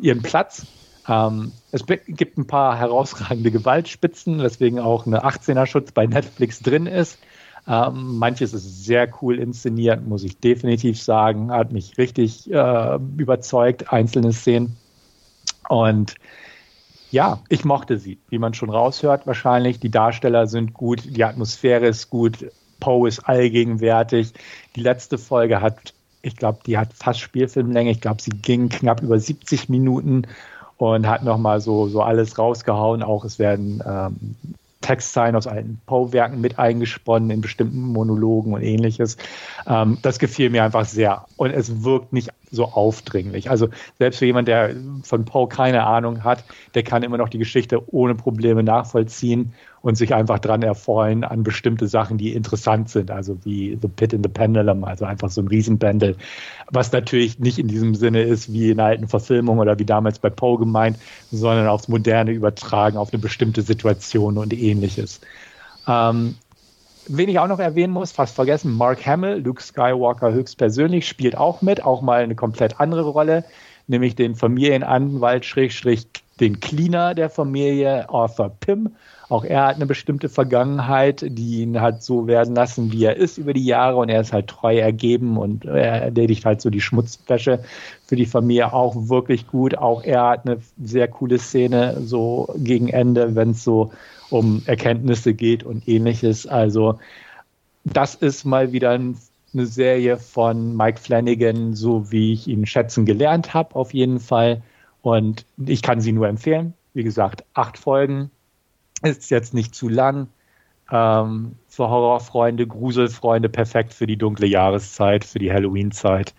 ihren Platz. Ähm, es gibt ein paar herausragende Gewaltspitzen, weswegen auch eine 18er-Schutz bei Netflix drin ist. Ähm, manches ist sehr cool inszeniert, muss ich definitiv sagen. Hat mich richtig äh, überzeugt, einzelne Szenen. Und ja, ich mochte sie, wie man schon raushört wahrscheinlich. Die Darsteller sind gut, die Atmosphäre ist gut, Poe ist allgegenwärtig. Die letzte Folge hat, ich glaube, die hat fast Spielfilmlänge. Ich glaube, sie ging knapp über 70 Minuten und hat nochmal so, so alles rausgehauen. Auch es werden ähm, Textzeilen aus alten Poe-Werken mit eingesponnen in bestimmten Monologen und ähnliches. Ähm, das gefiel mir einfach sehr. Und es wirkt nicht so aufdringlich. Also selbst für jemand, der von Poe keine Ahnung hat, der kann immer noch die Geschichte ohne Probleme nachvollziehen und sich einfach dran erfreuen an bestimmte Sachen, die interessant sind, also wie The Pit in the Pendulum, also einfach so ein Riesenpendel, was natürlich nicht in diesem Sinne ist wie in alten Verfilmungen oder wie damals bei Poe gemeint, sondern aufs Moderne übertragen, auf eine bestimmte Situation und ähnliches. Ähm, Wen ich auch noch erwähnen muss, fast vergessen, Mark Hamill, Luke Skywalker höchstpersönlich, spielt auch mit, auch mal eine komplett andere Rolle, nämlich den Familienanwalt, den Cleaner der Familie, Arthur Pym. Auch er hat eine bestimmte Vergangenheit, die ihn hat so werden lassen, wie er ist über die Jahre und er ist halt treu ergeben und er erledigt halt so die Schmutzwäsche für die Familie auch wirklich gut. Auch er hat eine sehr coole Szene so gegen Ende, wenn es so um Erkenntnisse geht und ähnliches. Also das ist mal wieder eine Serie von Mike Flanagan, so wie ich ihn schätzen gelernt habe, auf jeden Fall. Und ich kann sie nur empfehlen. Wie gesagt, acht Folgen, ist jetzt nicht zu lang. Ähm, für Horrorfreunde, Gruselfreunde, perfekt für die dunkle Jahreszeit, für die Halloween-Zeit.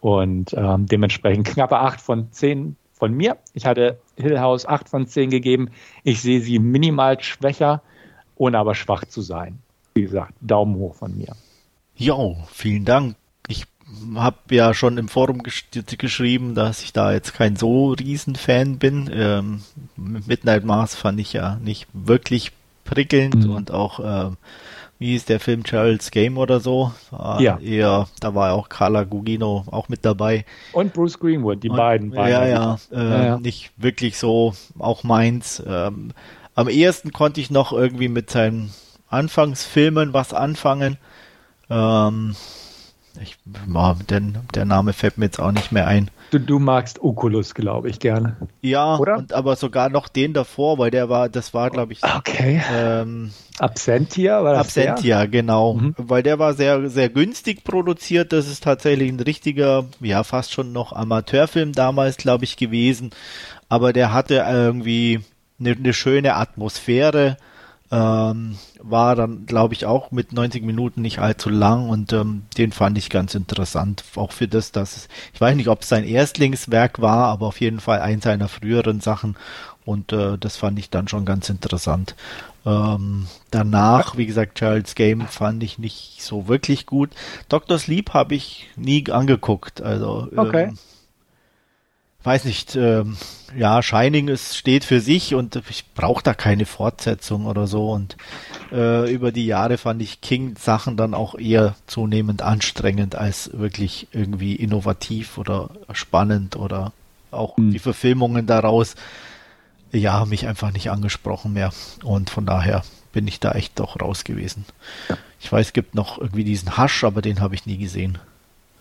Und ähm, dementsprechend knappe 8 von 10 von mir. Ich hatte Hill House 8 von 10 gegeben. Ich sehe sie minimal schwächer, ohne aber schwach zu sein. Wie gesagt, Daumen hoch von mir. Jo, vielen Dank. Ich habe ja schon im Forum gesch geschrieben, dass ich da jetzt kein so riesen Fan bin. Ähm, Midnight Mars fand ich ja nicht wirklich prickelnd mhm. und auch äh, wie hieß der Film Charles Game oder so? War ja. Eher, da war auch Carla Gugino auch mit dabei. Und Bruce Greenwood, die und, beiden. beiden ja, ja, äh, ja, ja, nicht wirklich so, auch meins. Ähm, am ehesten konnte ich noch irgendwie mit seinen Anfangsfilmen was anfangen. Ähm, ich, boah, der, der Name fällt mir jetzt auch nicht mehr ein. Du, du magst Oculus, glaube ich, gerne. Ja, Oder? Und, aber sogar noch den davor, weil der war, das war, glaube ich. Okay. Ähm, Absentia war das Absentia, der? genau. Mhm. Weil der war sehr, sehr günstig produziert. Das ist tatsächlich ein richtiger, ja, fast schon noch Amateurfilm damals, glaube ich, gewesen. Aber der hatte irgendwie eine, eine schöne Atmosphäre ähm, war dann, glaube ich, auch mit 90 Minuten nicht allzu lang und ähm, den fand ich ganz interessant. Auch für das, dass es, ich weiß nicht, ob es sein Erstlingswerk war, aber auf jeden Fall eins seiner früheren Sachen und äh, das fand ich dann schon ganz interessant. Ähm, danach, wie gesagt, Charles Game fand ich nicht so wirklich gut. Dr. Sleep habe ich nie angeguckt. Also okay. Ähm, weiß nicht, ähm, ja, Shining ist, steht für sich und ich brauche da keine Fortsetzung oder so. Und äh, über die Jahre fand ich King-Sachen dann auch eher zunehmend anstrengend als wirklich irgendwie innovativ oder spannend oder auch mhm. die Verfilmungen daraus, ja, mich einfach nicht angesprochen mehr. Und von daher bin ich da echt doch raus gewesen. Ich weiß, es gibt noch irgendwie diesen Hasch, aber den habe ich nie gesehen.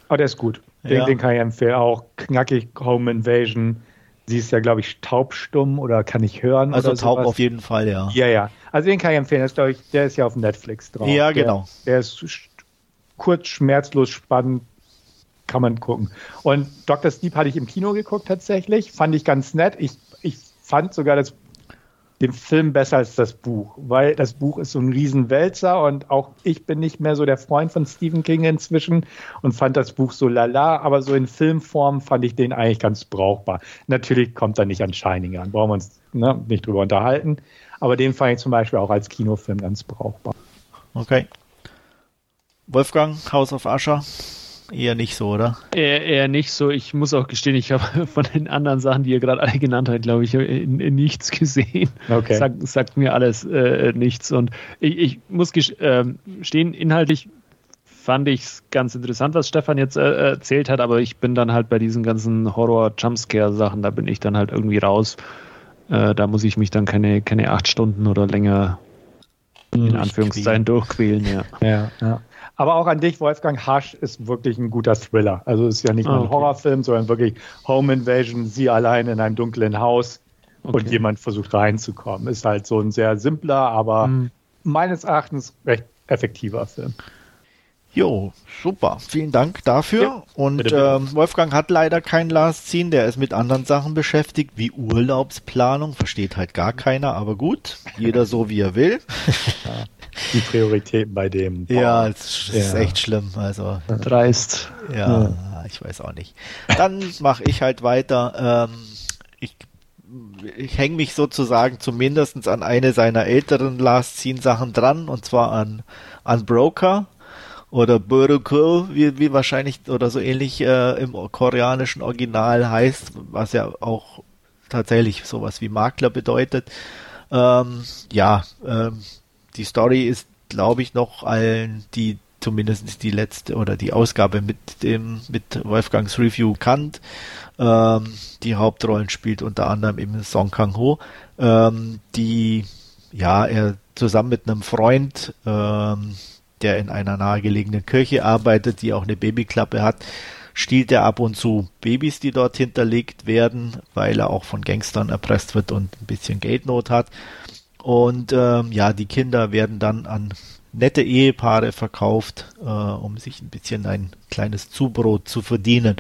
Aber der ist gut. Den, ja. den kann ich empfehlen. Auch knackig Home Invasion. Sie ist ja, glaube ich, taubstumm oder kann ich hören. Also taub sowas. auf jeden Fall, ja. Ja, ja. Also den kann ich empfehlen. Das, ich, der ist ja auf Netflix drauf. Ja, genau. Der, der ist kurz, schmerzlos, spannend. Kann man gucken. Und Dr. Sleep hatte ich im Kino geguckt tatsächlich. Fand ich ganz nett. Ich, ich fand sogar das den Film besser als das Buch, weil das Buch ist so ein Riesenwälzer und auch ich bin nicht mehr so der Freund von Stephen King inzwischen und fand das Buch so lala, aber so in Filmform fand ich den eigentlich ganz brauchbar. Natürlich kommt er nicht an Shining an, brauchen wir uns ne, nicht drüber unterhalten, aber den fand ich zum Beispiel auch als Kinofilm ganz brauchbar. Okay. Wolfgang, House of Usher. Eher nicht so, oder? Eher, eher nicht so. Ich muss auch gestehen, ich habe von den anderen Sachen, die ihr gerade alle genannt habt, glaube ich, in, in nichts gesehen. Okay. Sag, sagt mir alles äh, nichts. Und ich, ich muss gestehen, ähm, inhaltlich fand ich es ganz interessant, was Stefan jetzt äh, erzählt hat, aber ich bin dann halt bei diesen ganzen Horror-Jumpscare-Sachen, da bin ich dann halt irgendwie raus. Äh, da muss ich mich dann keine, keine acht Stunden oder länger in Anführungszeichen durchquälen, ja. ja, ja. Aber auch an dich, Wolfgang, Hush ist wirklich ein guter Thriller. Also es ist ja nicht nur ein okay. Horrorfilm, sondern wirklich Home Invasion, sie allein in einem dunklen Haus okay. und jemand versucht reinzukommen. Ist halt so ein sehr simpler, aber mhm. meines Erachtens recht effektiver Film. Jo, super. Vielen Dank dafür. Ja, und. Ähm, Wolfgang hat leider kein Last Scene, der ist mit anderen Sachen beschäftigt, wie Urlaubsplanung. Versteht halt gar keiner, aber gut. Jeder so wie er will. Ja die Prioritäten bei dem. Boah. Ja, es ist ja. echt schlimm. Also dreist. Ja, ja, ich weiß auch nicht. Dann mache ich halt weiter. Ähm, ich ich hänge mich sozusagen zumindest an eine seiner älteren Last Scene Sachen dran und zwar an an Broker oder Buroko, wie, wie wahrscheinlich oder so ähnlich äh, im koreanischen Original heißt, was ja auch tatsächlich sowas wie Makler bedeutet. Ähm, ja, ähm, die Story ist, glaube ich, noch allen, die zumindest die letzte oder die Ausgabe mit dem mit Wolfgangs Review kannt. Ähm, die Hauptrollen spielt unter anderem eben Song Kang Ho, ähm, die ja er zusammen mit einem Freund, ähm, der in einer nahegelegenen Kirche arbeitet, die auch eine Babyklappe hat, stiehlt er ab und zu Babys, die dort hinterlegt werden, weil er auch von Gangstern erpresst wird und ein bisschen Geldnot hat. Und ähm, ja, die Kinder werden dann an nette Ehepaare verkauft, äh, um sich ein bisschen ein kleines Zubrot zu verdienen.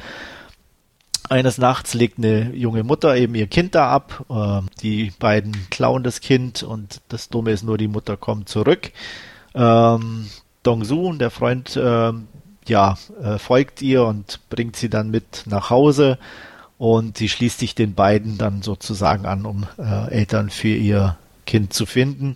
Eines Nachts legt eine junge Mutter eben ihr Kind da ab. Äh, die beiden klauen das Kind und das Dumme ist nur, die Mutter kommt zurück. Ähm, Dong-Su, der Freund, äh, ja, folgt ihr und bringt sie dann mit nach Hause und sie schließt sich den beiden dann sozusagen an, um äh, Eltern für ihr Kind zu finden.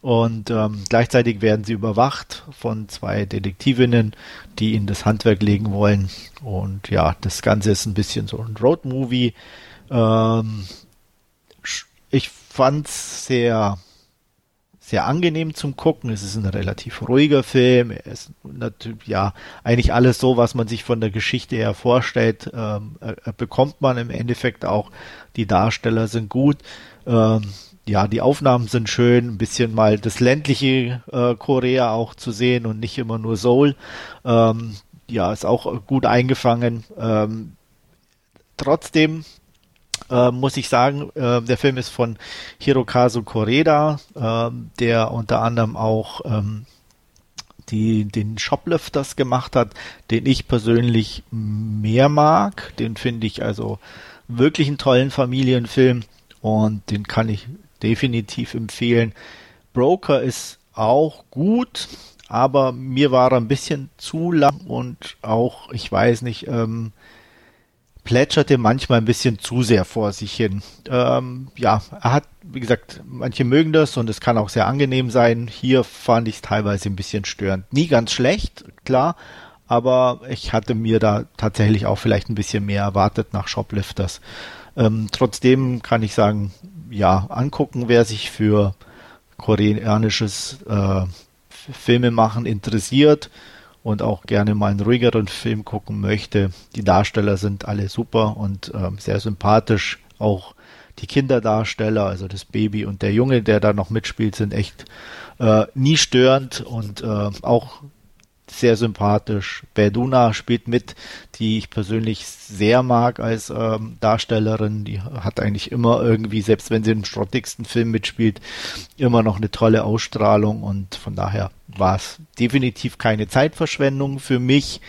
Und ähm, gleichzeitig werden sie überwacht von zwei Detektivinnen, die ihnen das Handwerk legen wollen. Und ja, das Ganze ist ein bisschen so ein Roadmovie. Ähm, ich fand's sehr, sehr angenehm zum Gucken. Es ist ein relativ ruhiger Film. Er ist natürlich, ja, eigentlich alles so, was man sich von der Geschichte her vorstellt, ähm, bekommt man im Endeffekt auch. Die Darsteller sind gut. Ähm, ja, die Aufnahmen sind schön, ein bisschen mal das ländliche äh, Korea auch zu sehen und nicht immer nur Seoul. Ähm, ja, ist auch gut eingefangen. Ähm, trotzdem äh, muss ich sagen, äh, der Film ist von Hirokazu Koreda, äh, der unter anderem auch ähm, die, den Shoplifters gemacht hat, den ich persönlich mehr mag. Den finde ich also wirklich einen tollen Familienfilm und den kann ich definitiv empfehlen. Broker ist auch gut, aber mir war er ein bisschen zu lang und auch, ich weiß nicht, ähm, plätscherte manchmal ein bisschen zu sehr vor sich hin. Ähm, ja, er hat, wie gesagt, manche mögen das und es kann auch sehr angenehm sein. Hier fand ich es teilweise ein bisschen störend. Nie ganz schlecht, klar, aber ich hatte mir da tatsächlich auch vielleicht ein bisschen mehr erwartet nach Shoplifters. Ähm, trotzdem kann ich sagen, ja, angucken, wer sich für koreanisches äh, Filmemachen interessiert und auch gerne mal einen ruhigeren Film gucken möchte. Die Darsteller sind alle super und äh, sehr sympathisch. Auch die Kinderdarsteller, also das Baby und der Junge, der da noch mitspielt, sind echt äh, nie störend und äh, auch sehr sympathisch. Berduna spielt mit, die ich persönlich sehr mag als ähm, Darstellerin. Die hat eigentlich immer irgendwie, selbst wenn sie im schrottigsten Film mitspielt, immer noch eine tolle Ausstrahlung und von daher war es definitiv keine Zeitverschwendung für mich.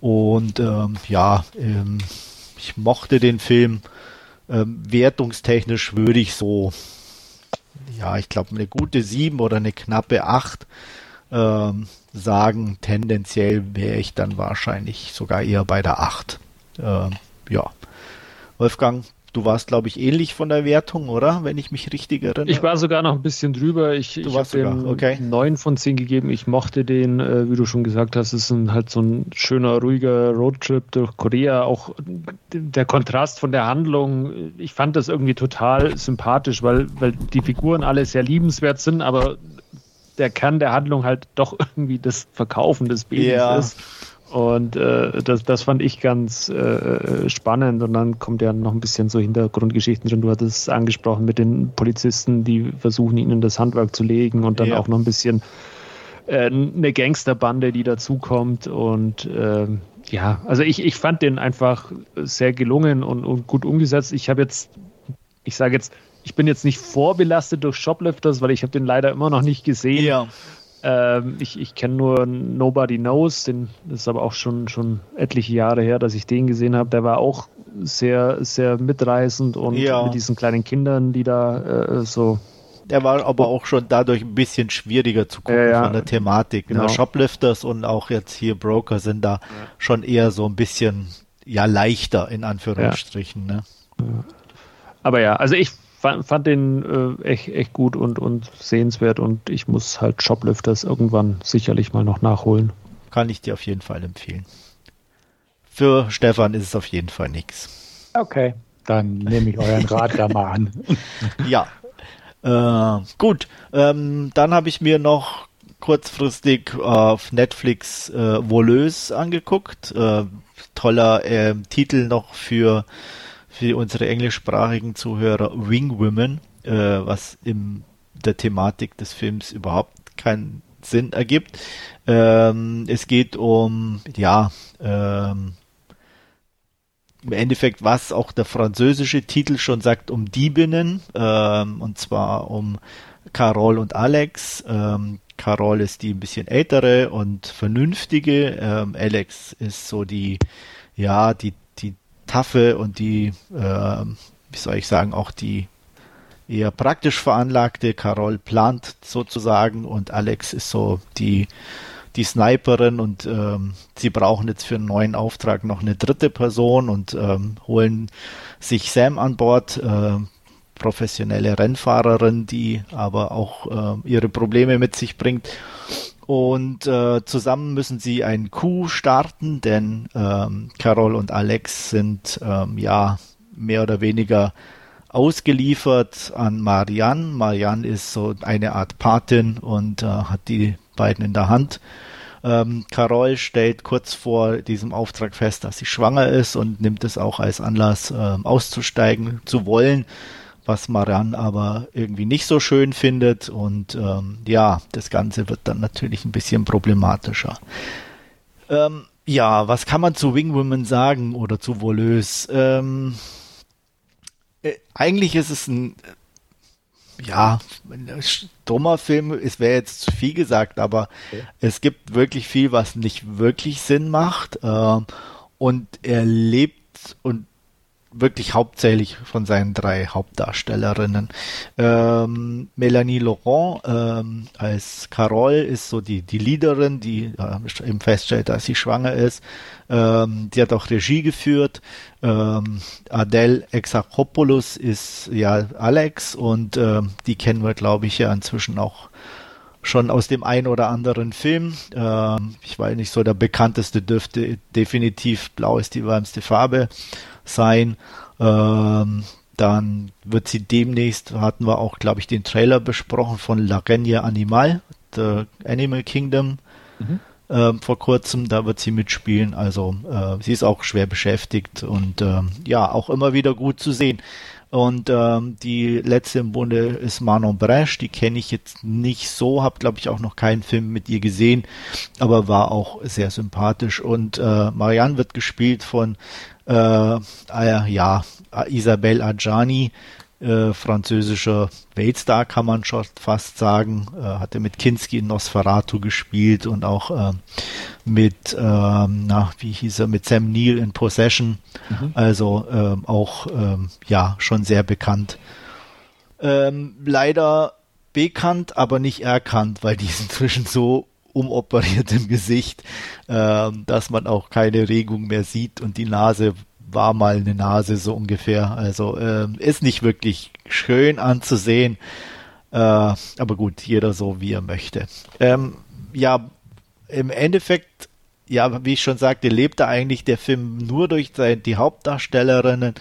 Und ähm, ja, ähm, ich mochte den Film. Ähm, wertungstechnisch würde ich so, ja, ich glaube, eine gute sieben oder eine knappe acht ähm, sagen, tendenziell wäre ich dann wahrscheinlich sogar eher bei der 8. Äh, ja. Wolfgang, du warst, glaube ich, ähnlich von der Wertung, oder? Wenn ich mich richtig erinnere. Ich war sogar noch ein bisschen drüber. Ich, du ich habe den okay. 9 von 10 gegeben. Ich mochte den, äh, wie du schon gesagt hast, es ist ein, halt so ein schöner, ruhiger Roadtrip durch Korea. Auch der Kontrast von der Handlung, ich fand das irgendwie total sympathisch, weil, weil die Figuren alle sehr liebenswert sind, aber der Kern der Handlung halt doch irgendwie das Verkaufen des Babys ja. ist. Und äh, das, das fand ich ganz äh, spannend. Und dann kommt ja noch ein bisschen so Hintergrundgeschichten drin. Du hattest es angesprochen mit den Polizisten, die versuchen, ihnen das Handwerk zu legen und dann ja. auch noch ein bisschen äh, eine Gangsterbande, die dazukommt. Und äh, ja, also ich, ich fand den einfach sehr gelungen und, und gut umgesetzt. Ich habe jetzt, ich sage jetzt, ich bin jetzt nicht vorbelastet durch Shoplifters, weil ich habe den leider immer noch nicht gesehen. Ja. Ähm, ich ich kenne nur Nobody Knows, den, das ist aber auch schon, schon etliche Jahre her, dass ich den gesehen habe. Der war auch sehr, sehr mitreißend und ja. mit diesen kleinen Kindern, die da äh, so. Der war aber auch schon dadurch ein bisschen schwieriger zu gucken ja, von der Thematik. Ne? Genau. Shoplifters und auch jetzt hier Broker sind da schon eher so ein bisschen ja leichter in Anführungsstrichen. Ne? Aber ja, also ich fand, fand den äh, echt, echt gut und, und sehenswert und ich muss halt Shoplifters irgendwann sicherlich mal noch nachholen. Kann ich dir auf jeden Fall empfehlen. Für Stefan ist es auf jeden Fall nichts. Okay, dann nehme ich euren Rat da mal an. ja. Äh, gut, ähm, dann habe ich mir noch kurzfristig auf Netflix äh, Voleuse angeguckt. Äh, toller äh, Titel noch für für unsere englischsprachigen Zuhörer Wing Women, äh, was in der Thematik des Films überhaupt keinen Sinn ergibt. Ähm, es geht um, ja, ähm, im Endeffekt, was auch der französische Titel schon sagt, um Diebinnen, ähm, und zwar um Carol und Alex. Ähm, Carol ist die ein bisschen ältere und vernünftige. Ähm, Alex ist so die, ja, die taffe und die, äh, wie soll ich sagen, auch die eher praktisch veranlagte. Carol plant sozusagen und Alex ist so die, die Sniperin und ähm, sie brauchen jetzt für einen neuen Auftrag noch eine dritte Person und ähm, holen sich Sam an Bord, äh, professionelle Rennfahrerin, die aber auch äh, ihre Probleme mit sich bringt. Und äh, zusammen müssen sie einen Coup starten, denn ähm, Carol und Alex sind ähm, ja mehr oder weniger ausgeliefert an Marianne. Marianne ist so eine Art Patin und äh, hat die beiden in der Hand. Ähm, Carol stellt kurz vor diesem Auftrag fest, dass sie schwanger ist und nimmt es auch als Anlass, äh, auszusteigen zu wollen was Maran aber irgendwie nicht so schön findet. Und ähm, ja, das Ganze wird dann natürlich ein bisschen problematischer. Ähm, ja, was kann man zu Wing Women sagen oder zu Voleuse? Ähm, äh, eigentlich ist es ein ja, ein dummer Film, es wäre jetzt zu viel gesagt, aber okay. es gibt wirklich viel, was nicht wirklich Sinn macht. Äh, und er lebt und wirklich hauptsächlich von seinen drei Hauptdarstellerinnen. Ähm, Melanie Laurent ähm, als Carol ist so die, die Leaderin, die äh, eben feststellt, dass sie schwanger ist. Ähm, die hat auch Regie geführt. Ähm, Adele Exarchopoulos ist ja Alex und ähm, die kennen wir, glaube ich, ja inzwischen auch schon aus dem einen oder anderen Film. Ähm, ich weiß nicht, so der bekannteste dürfte definitiv Blau ist die wärmste Farbe sein. Ähm, dann wird sie demnächst, hatten wir auch, glaube ich, den Trailer besprochen von La Regne Animal, The Animal Kingdom. Mhm. Äh, vor kurzem, da wird sie mitspielen. Also äh, sie ist auch schwer beschäftigt und äh, ja, auch immer wieder gut zu sehen. Und ähm, die letzte im Bunde ist Manon Bresch, die kenne ich jetzt nicht so, habe glaube ich auch noch keinen Film mit ihr gesehen, aber war auch sehr sympathisch. Und äh, Marianne wird gespielt von äh, äh, ja, Isabelle Adjani, äh, französischer Weltstar, kann man schon fast sagen. Äh, hatte mit Kinski in Nosferatu gespielt und auch äh, mit, ähm, na, wie hieß er, mit Sam Neill in Possession. Mhm. Also ähm, auch, ähm, ja, schon sehr bekannt. Ähm, leider bekannt, aber nicht erkannt, weil die ist inzwischen so umoperiert im Gesicht, äh, dass man auch keine Regung mehr sieht und die Nase war mal eine Nase so ungefähr. Also äh, ist nicht wirklich schön anzusehen. Äh, aber gut, jeder so wie er möchte. Ähm, ja, im Endeffekt, ja, wie ich schon sagte, lebte eigentlich der Film nur durch die Hauptdarstellerinnen,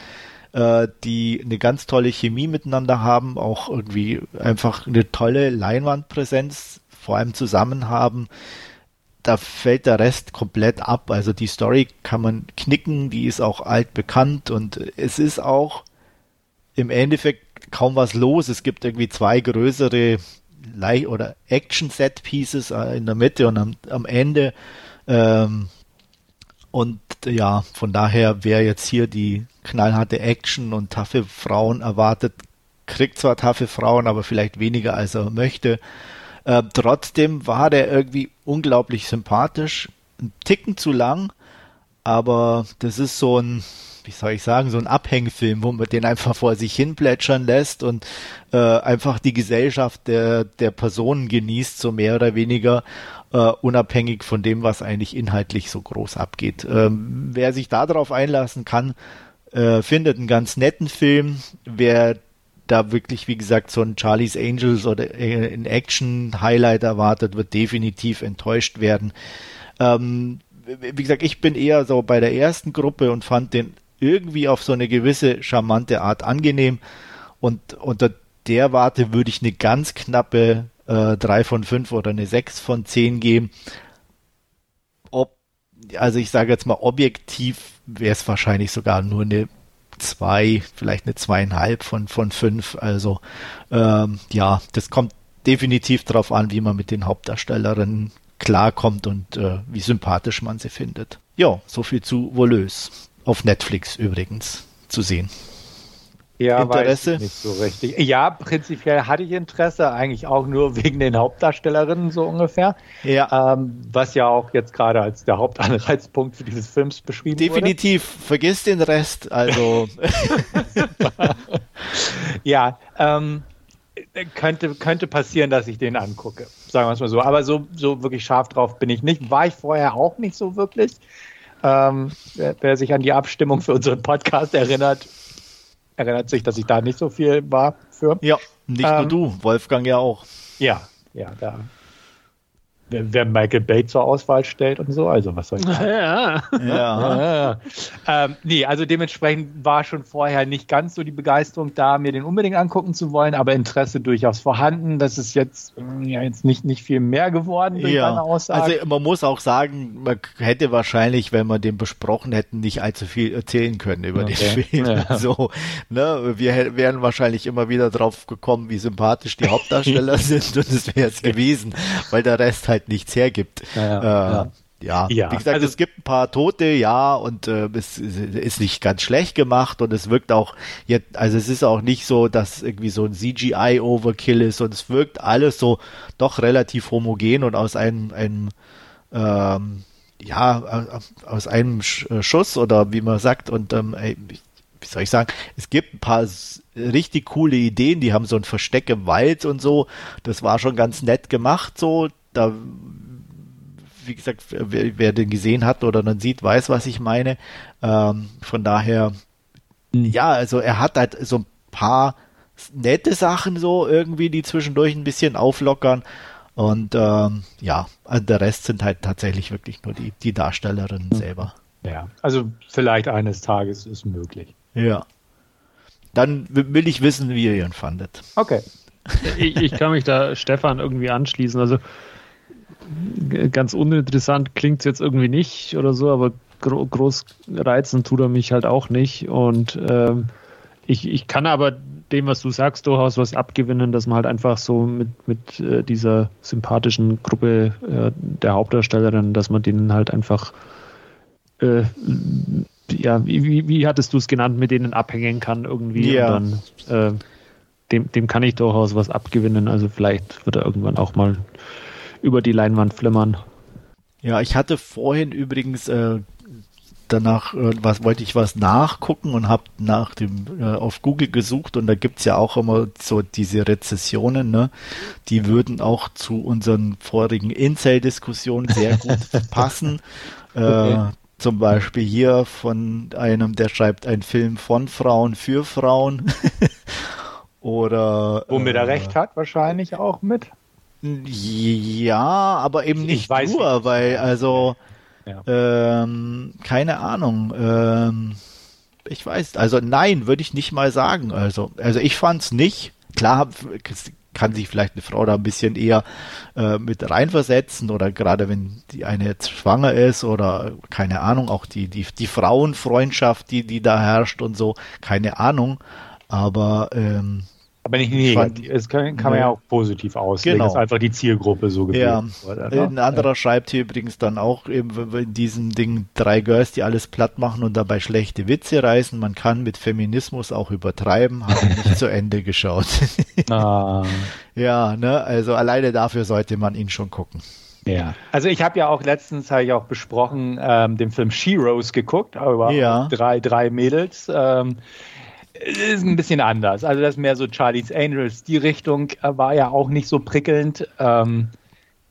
äh, die eine ganz tolle Chemie miteinander haben, auch irgendwie einfach eine tolle Leinwandpräsenz vor allem zusammen haben da fällt der Rest komplett ab. Also die Story kann man knicken, die ist auch altbekannt und es ist auch im Endeffekt kaum was los. Es gibt irgendwie zwei größere oder Action-Set-Pieces äh, in der Mitte und am, am Ende. Ähm, und ja, von daher, wer jetzt hier die knallharte Action und taffe Frauen erwartet, kriegt zwar taffe Frauen, aber vielleicht weniger als er möchte. Äh, trotzdem war der irgendwie unglaublich sympathisch, ein Ticken zu lang, aber das ist so ein, wie soll ich sagen, so ein Abhängfilm, wo man den einfach vor sich hin plätschern lässt und äh, einfach die Gesellschaft der, der Personen genießt, so mehr oder weniger. Uh, unabhängig von dem, was eigentlich inhaltlich so groß abgeht. Ähm, wer sich darauf einlassen kann, äh, findet einen ganz netten Film. Wer da wirklich, wie gesagt, so ein Charlie's Angels oder ein Action-Highlight erwartet, wird definitiv enttäuscht werden. Ähm, wie gesagt, ich bin eher so bei der ersten Gruppe und fand den irgendwie auf so eine gewisse charmante Art angenehm. Und unter der Warte würde ich eine ganz knappe äh, 3 von 5 oder eine 6 von 10 geben. Ob, also ich sage jetzt mal objektiv wäre es wahrscheinlich sogar nur eine zwei, vielleicht eine zweieinhalb von, von fünf. Also ähm, ja, das kommt definitiv darauf an, wie man mit den Hauptdarstellerinnen klarkommt und äh, wie sympathisch man sie findet. Ja, so viel zu Voleuse. Auf Netflix übrigens zu sehen. Ja, Interesse? Weiß nicht so richtig. Ja, prinzipiell hatte ich Interesse, eigentlich auch nur wegen den Hauptdarstellerinnen so ungefähr. Ja. Ähm, was ja auch jetzt gerade als der Hauptanreizpunkt für dieses Films beschrieben Definitiv. wurde. Vergiss den Rest. Also. ja, ähm, könnte, könnte passieren, dass ich den angucke. Sagen wir es mal so. Aber so, so wirklich scharf drauf bin ich nicht. War ich vorher auch nicht so wirklich. Ähm, wer, wer sich an die Abstimmung für unseren Podcast erinnert, erinnert sich, dass ich da nicht so viel war für. Ja, nicht ähm, nur du, Wolfgang ja auch. Ja, ja, da wer, wer Michael Bay zur Auswahl stellt und so. Also was soll ich sagen? Ja. ja. ja. Ähm, nee, also dementsprechend war schon vorher nicht ganz so die Begeisterung da, mir den unbedingt angucken zu wollen, aber Interesse durchaus vorhanden. Das ist jetzt, ja, jetzt nicht, nicht viel mehr geworden durch ja. meine Aussage. Also man muss auch sagen, man hätte wahrscheinlich, wenn wir den besprochen hätten, nicht allzu viel erzählen können über okay. den Film. Ja. So, ne? Wir wären wahrscheinlich immer wieder drauf gekommen, wie sympathisch die Hauptdarsteller sind und es wäre es gewesen, weil der Rest halt halt nichts hergibt. Ja, ja. Äh, ja. ja. wie gesagt, also, es gibt ein paar Tote, ja, und äh, es ist nicht ganz schlecht gemacht und es wirkt auch jetzt, also es ist auch nicht so, dass irgendwie so ein CGI-Overkill ist und es wirkt alles so doch relativ homogen und aus einem, einem ähm, ja, aus einem äh, Schuss oder wie man sagt und ähm, wie soll ich sagen, es gibt ein paar richtig coole Ideen, die haben so ein Versteck im Wald und so, das war schon ganz nett gemacht so, da, wie gesagt, wer, wer, den gesehen hat oder dann sieht, weiß, was ich meine. Ähm, von daher, ja, also er hat halt so ein paar nette Sachen so irgendwie, die zwischendurch ein bisschen auflockern. Und ähm, ja, also der Rest sind halt tatsächlich wirklich nur die, die Darstellerinnen hm. selber. Ja, also vielleicht eines Tages ist möglich. Ja. Dann will ich wissen, wie ihr ihn fandet. Okay. Ich, ich kann mich da Stefan irgendwie anschließen. Also ganz uninteressant klingt es jetzt irgendwie nicht oder so, aber gro groß reizen tut er mich halt auch nicht. Und ähm, ich, ich kann aber dem, was du sagst, durchaus was abgewinnen, dass man halt einfach so mit, mit äh, dieser sympathischen Gruppe äh, der Hauptdarstellerin, dass man denen halt einfach äh, ja, wie, wie hattest du es genannt, mit denen abhängen kann irgendwie. Ja. Und dann, äh, dem, dem kann ich durchaus was abgewinnen. Also vielleicht wird er irgendwann auch mal über die Leinwand flimmern. Ja, ich hatte vorhin übrigens äh, danach äh, was wollte ich was nachgucken und habe nach dem äh, auf Google gesucht und da gibt's ja auch immer so diese Rezessionen, ne? Die würden auch zu unseren vorigen Incel-Diskussionen sehr gut passen. Okay. Äh, zum Beispiel hier von einem, der schreibt einen Film von Frauen für Frauen. Oder. Womit äh, er recht hat, wahrscheinlich auch mit. Ja, aber eben nicht nur, nicht. weil, also, ja. ähm, keine Ahnung. Ähm, ich weiß, also nein, würde ich nicht mal sagen. Also, also ich fand's nicht. Klar, kann sich vielleicht eine Frau da ein bisschen eher äh, mit reinversetzen oder gerade wenn die eine jetzt schwanger ist oder keine Ahnung, auch die, die, die Frauenfreundschaft, die, die da herrscht und so, keine Ahnung. Aber ähm, aber nicht negativ. Es kann, kann man ja auch positiv auslegen, genau. dass einfach die Zielgruppe so gewählt ja. wurde. Ne? Ein anderer ja. schreibt hier übrigens dann auch eben in diesem Ding drei Girls, die alles platt machen und dabei schlechte Witze reißen. Man kann mit Feminismus auch übertreiben, habe nicht zu Ende geschaut. ah. Ja, ne, also alleine dafür sollte man ihn schon gucken. Ja, also ich habe ja auch letztens, habe ich auch besprochen, ähm, den Film She-Rose geguckt, aber ja. drei, drei Mädels. Ähm, ist ein bisschen anders. Also das ist mehr so Charlie's Angels. Die Richtung äh, war ja auch nicht so prickelnd. Ähm,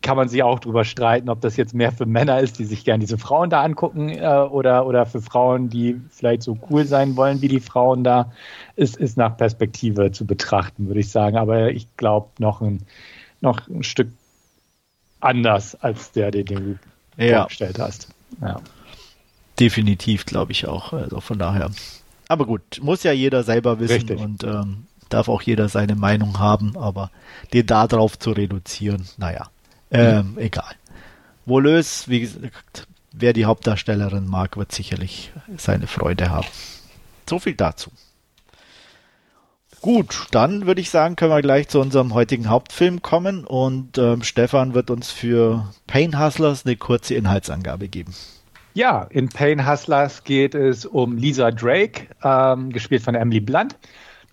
kann man sich auch drüber streiten, ob das jetzt mehr für Männer ist, die sich gern diese Frauen da angucken äh, oder, oder für Frauen, die vielleicht so cool sein wollen wie die Frauen da. Ist, ist nach Perspektive zu betrachten, würde ich sagen. Aber ich glaube noch ein, noch ein Stück anders als der, den du ja. vorgestellt hast. Ja. Definitiv, glaube ich auch. Also von daher aber gut, muss ja jeder selber wissen Richtig. und ähm, darf auch jeder seine Meinung haben, aber den da drauf zu reduzieren, naja, ähm, mhm. egal. Volös, wie gesagt, wer die Hauptdarstellerin mag, wird sicherlich seine Freude haben. So viel dazu. Gut, dann würde ich sagen, können wir gleich zu unserem heutigen Hauptfilm kommen und ähm, Stefan wird uns für Pain Hustlers eine kurze Inhaltsangabe geben. Ja, in Pain Hustlers geht es um Lisa Drake, ähm, gespielt von Emily Blunt.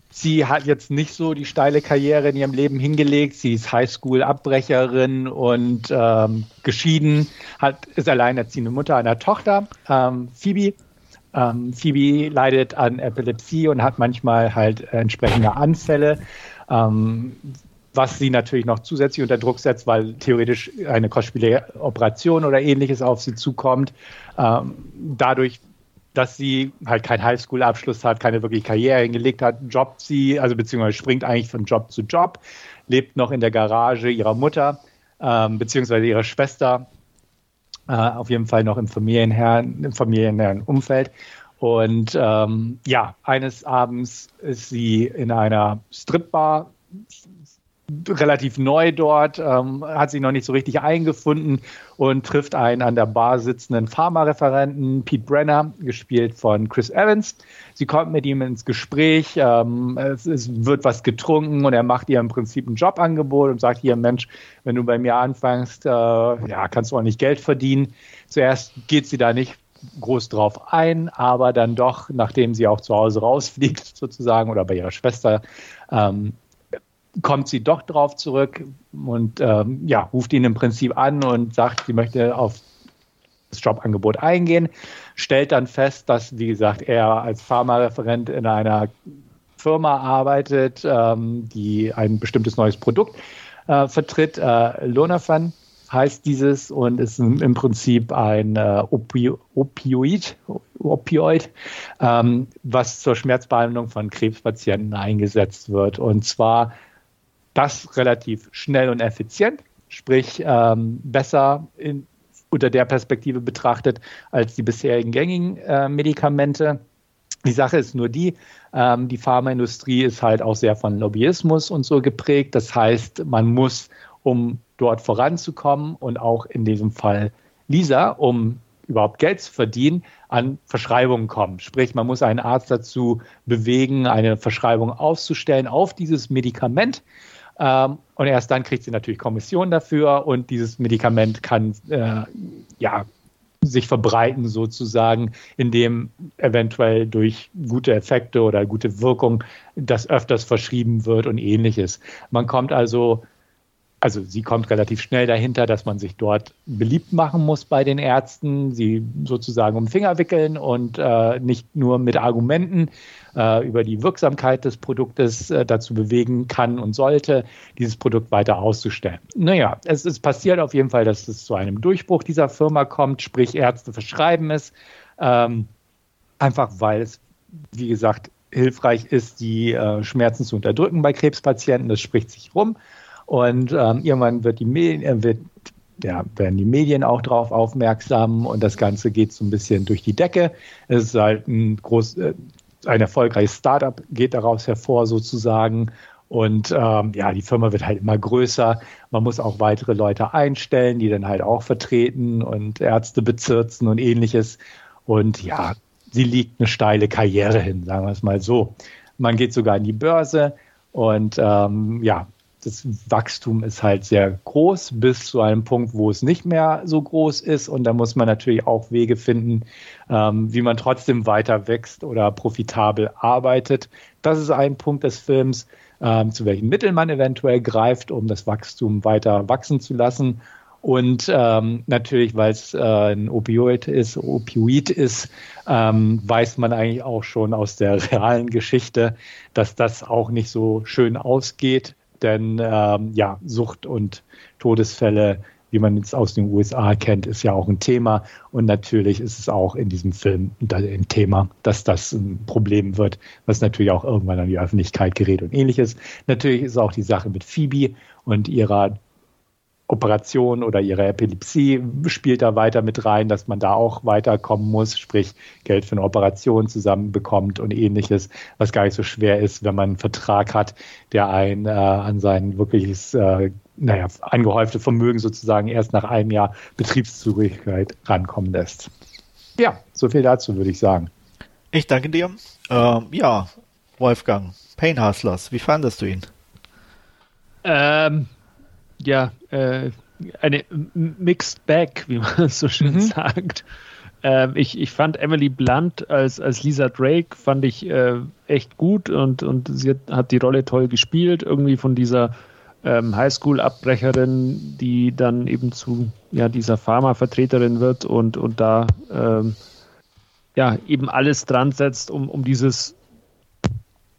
Sie hat jetzt nicht so die steile Karriere in ihrem Leben hingelegt. Sie ist Highschool-Abbrecherin und ähm, geschieden, hat, ist alleinerziehende Mutter einer Tochter, ähm, Phoebe. Ähm, Phoebe leidet an Epilepsie und hat manchmal halt entsprechende Anfälle. Ähm, was sie natürlich noch zusätzlich unter Druck setzt, weil theoretisch eine kostspielige Operation oder ähnliches auf sie zukommt. Ähm, dadurch, dass sie halt keinen Highschool-Abschluss hat, keine wirkliche Karriere hingelegt hat, jobbt sie, also beziehungsweise springt eigentlich von Job zu Job, lebt noch in der Garage ihrer Mutter, ähm, beziehungsweise ihrer Schwester, äh, auf jeden Fall noch im familienherren, im familienherren Umfeld. Und ähm, ja, eines Abends ist sie in einer Stripbar relativ neu dort, ähm, hat sich noch nicht so richtig eingefunden und trifft einen an der Bar sitzenden Pharmareferenten, Pete Brenner, gespielt von Chris Evans. Sie kommt mit ihm ins Gespräch, ähm, es, es, wird was getrunken und er macht ihr im Prinzip ein Jobangebot und sagt hier, Mensch, wenn du bei mir anfängst, äh, ja, kannst du auch nicht Geld verdienen. Zuerst geht sie da nicht groß drauf ein, aber dann doch, nachdem sie auch zu Hause rausfliegt sozusagen oder bei ihrer Schwester, ähm, kommt sie doch drauf zurück und ähm, ja, ruft ihn im Prinzip an und sagt, sie möchte auf das Jobangebot eingehen, stellt dann fest, dass, wie gesagt, er als Pharmareferent in einer Firma arbeitet, ähm, die ein bestimmtes neues Produkt äh, vertritt. Äh, Lonafan heißt dieses und ist im Prinzip ein äh, Opi Opioid, Opioid ähm, was zur Schmerzbehandlung von Krebspatienten eingesetzt wird. Und zwar das relativ schnell und effizient. sprich ähm, besser in, unter der Perspektive betrachtet als die bisherigen gängigen äh, Medikamente. Die Sache ist nur die, ähm, die Pharmaindustrie ist halt auch sehr von Lobbyismus und so geprägt. Das heißt, man muss, um dort voranzukommen und auch in diesem Fall Lisa, um überhaupt Geld zu verdienen, an Verschreibungen kommen. Sprich, man muss einen Arzt dazu bewegen, eine Verschreibung auszustellen auf dieses Medikament. Ähm, und erst dann kriegt sie natürlich Kommission dafür und dieses Medikament kann äh, ja sich verbreiten sozusagen, indem eventuell durch gute Effekte oder gute Wirkung das öfters verschrieben wird und ähnliches. Man kommt also also sie kommt relativ schnell dahinter, dass man sich dort beliebt machen muss bei den Ärzten, sie sozusagen um den Finger wickeln und äh, nicht nur mit Argumenten äh, über die Wirksamkeit des Produktes äh, dazu bewegen kann und sollte, dieses Produkt weiter auszustellen. Naja, es ist passiert auf jeden Fall, dass es zu einem Durchbruch dieser Firma kommt, sprich Ärzte verschreiben es, ähm, einfach weil es, wie gesagt, hilfreich ist, die äh, Schmerzen zu unterdrücken bei Krebspatienten. Das spricht sich rum. Und ähm, irgendwann wird die Medien, äh, wird, ja, werden die Medien auch darauf aufmerksam und das Ganze geht so ein bisschen durch die Decke. Es ist halt ein groß, äh, ein erfolgreiches Startup geht daraus hervor sozusagen. Und ähm, ja, die Firma wird halt immer größer. Man muss auch weitere Leute einstellen, die dann halt auch vertreten und Ärzte bezirzen und ähnliches. Und ja, sie liegt eine steile Karriere hin, sagen wir es mal so. Man geht sogar in die Börse und ähm, ja, das Wachstum ist halt sehr groß bis zu einem Punkt, wo es nicht mehr so groß ist. Und da muss man natürlich auch Wege finden, ähm, wie man trotzdem weiter wächst oder profitabel arbeitet. Das ist ein Punkt des Films, ähm, zu welchen Mitteln man eventuell greift, um das Wachstum weiter wachsen zu lassen. Und ähm, natürlich, weil es äh, ein Opioid ist, Opioid ist, ähm, weiß man eigentlich auch schon aus der realen Geschichte, dass das auch nicht so schön ausgeht denn ähm, ja, Sucht und Todesfälle, wie man es aus den USA kennt, ist ja auch ein Thema. Und natürlich ist es auch in diesem Film ein Thema, dass das ein Problem wird, was natürlich auch irgendwann an die Öffentlichkeit gerät und ähnliches. Natürlich ist auch die Sache mit Phoebe und ihrer Operation oder ihre Epilepsie spielt da weiter mit rein, dass man da auch weiterkommen muss, sprich Geld für eine Operation zusammenbekommt und ähnliches, was gar nicht so schwer ist, wenn man einen Vertrag hat, der einen äh, an sein wirkliches, äh, naja, angehäufte Vermögen sozusagen erst nach einem Jahr Betriebszugehörigkeit rankommen lässt. Ja, so viel dazu würde ich sagen. Ich danke dir. Ähm, ja, Wolfgang, Pain Hustlers, wie fandest du ihn? Ähm, ja, äh, eine Mixed Bag, wie man so schön mhm. sagt. Ähm, ich, ich fand Emily Blunt als, als Lisa Drake fand ich äh, echt gut und, und sie hat, hat, die Rolle toll gespielt, irgendwie von dieser ähm, Highschool-Abbrecherin, die dann eben zu ja, dieser Pharma-Vertreterin wird und, und da ähm, ja, eben alles dran setzt, um, um dieses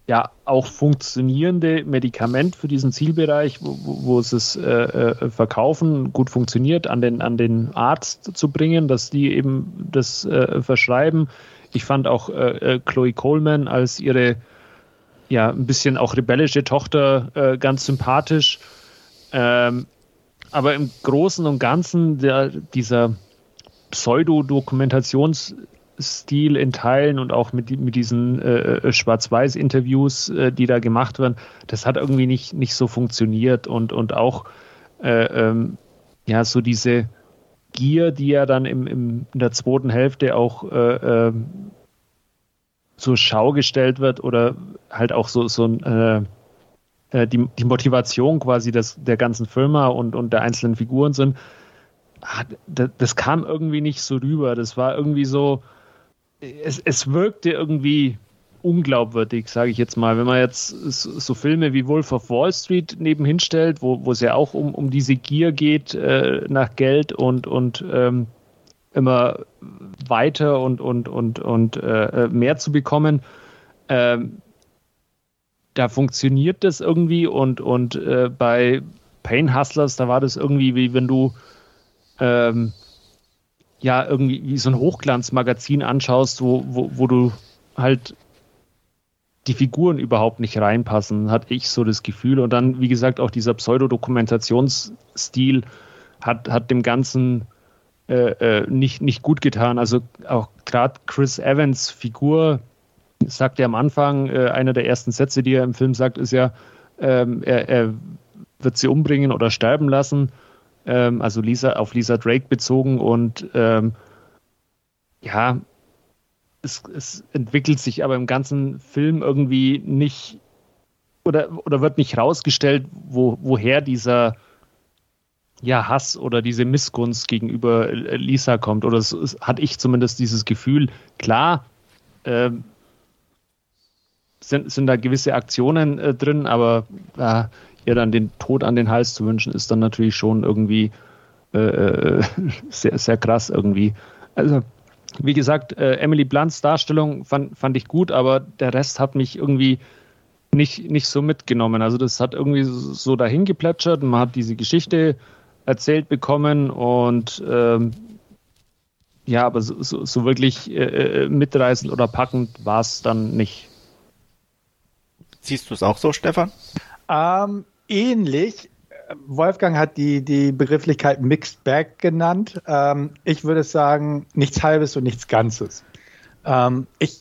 ja auch funktionierende Medikament für diesen Zielbereich, wo, wo es es äh, äh, verkaufen, gut funktioniert, an den, an den Arzt zu bringen, dass die eben das äh, verschreiben. Ich fand auch äh, äh Chloe Coleman als ihre ja ein bisschen auch rebellische Tochter äh, ganz sympathisch. Ähm, aber im Großen und Ganzen der, dieser Pseudo-Dokumentations- Stil in Teilen und auch mit, mit diesen äh, äh, Schwarz-Weiß-Interviews, äh, die da gemacht werden, das hat irgendwie nicht, nicht so funktioniert und, und auch äh, ähm, ja, so diese Gier, die ja dann im, im, in der zweiten Hälfte auch äh, ähm, zur Schau gestellt wird oder halt auch so, so ein äh, die, die Motivation quasi des, der ganzen Firma und, und der einzelnen Figuren sind, das, das kam irgendwie nicht so rüber. Das war irgendwie so, es, es wirkte irgendwie unglaubwürdig, sage ich jetzt mal. Wenn man jetzt so, Filme wie Wolf of Wall Street nebenhin stellt, wo, wo es ja auch um, um diese Gier geht äh, nach Geld und, und ähm, immer weiter und, und, und, und äh, mehr zu bekommen, ähm, da funktioniert das irgendwie und, und äh, bei Pain Hustlers, da war das irgendwie wie wenn du ähm, ja irgendwie wie so ein Hochglanzmagazin anschaust, wo, wo, wo du halt die Figuren überhaupt nicht reinpassen, hatte ich so das Gefühl. Und dann, wie gesagt, auch dieser Pseudodokumentationsstil hat, hat dem Ganzen äh, äh, nicht, nicht gut getan. Also auch gerade Chris Evans Figur sagt ja am Anfang, äh, einer der ersten Sätze, die er im Film sagt, ist ja, ähm, er, er, wird sie umbringen oder sterben lassen. Ähm, also Lisa auf Lisa Drake bezogen und ähm, ja, es, es entwickelt sich aber im ganzen Film irgendwie nicht oder, oder wird nicht rausgestellt, wo, woher dieser ja, Hass oder diese Missgunst gegenüber Lisa kommt. Oder es, es hatte ich zumindest dieses Gefühl. Klar, äh, sind, sind da gewisse Aktionen äh, drin, aber äh, ihr dann den Tod an den Hals zu wünschen, ist dann natürlich schon irgendwie äh, äh sehr, sehr krass irgendwie. Also wie gesagt, äh, Emily Blunts Darstellung fand, fand ich gut, aber der Rest hat mich irgendwie nicht, nicht so mitgenommen. Also das hat irgendwie so dahin geplätschert. Man hat diese Geschichte erzählt bekommen und ähm, ja, aber so, so, so wirklich äh, äh mitreißend oder packend war es dann nicht. Siehst du es auch so, Stefan? Ähm, ähnlich. Wolfgang hat die, die Begrifflichkeit Mixed Bag genannt. Ähm, ich würde sagen, nichts Halbes und nichts Ganzes. Ähm, ich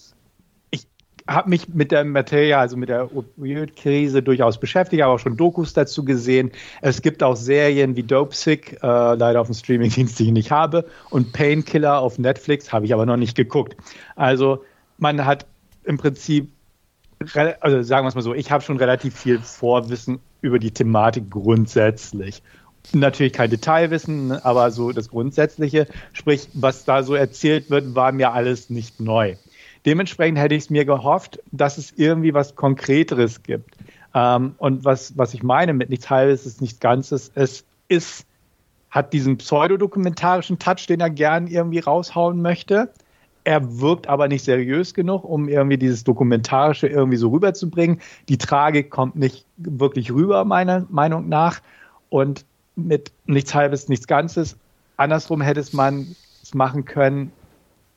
ich habe mich mit der Materie, also mit der Opioid-Krise durchaus beschäftigt, habe auch schon Dokus dazu gesehen. Es gibt auch Serien wie Dope Sick, äh, leider auf dem Streamingdienst, die ich nicht habe, und Painkiller auf Netflix habe ich aber noch nicht geguckt. Also man hat im Prinzip also sagen wir es mal so, ich habe schon relativ viel Vorwissen über die Thematik grundsätzlich. Natürlich kein Detailwissen, aber so das Grundsätzliche, sprich, was da so erzählt wird, war mir alles nicht neu. Dementsprechend hätte ich es mir gehofft, dass es irgendwie was Konkreteres gibt. Ähm, und was, was ich meine mit nichts Halbes ist nichts Ganzes, es ist, hat diesen pseudodokumentarischen Touch, den er gern irgendwie raushauen möchte er wirkt aber nicht seriös genug, um irgendwie dieses Dokumentarische irgendwie so rüberzubringen. Die Tragik kommt nicht wirklich rüber, meiner Meinung nach. Und mit nichts Halbes, nichts Ganzes. Andersrum hätte es man es machen können,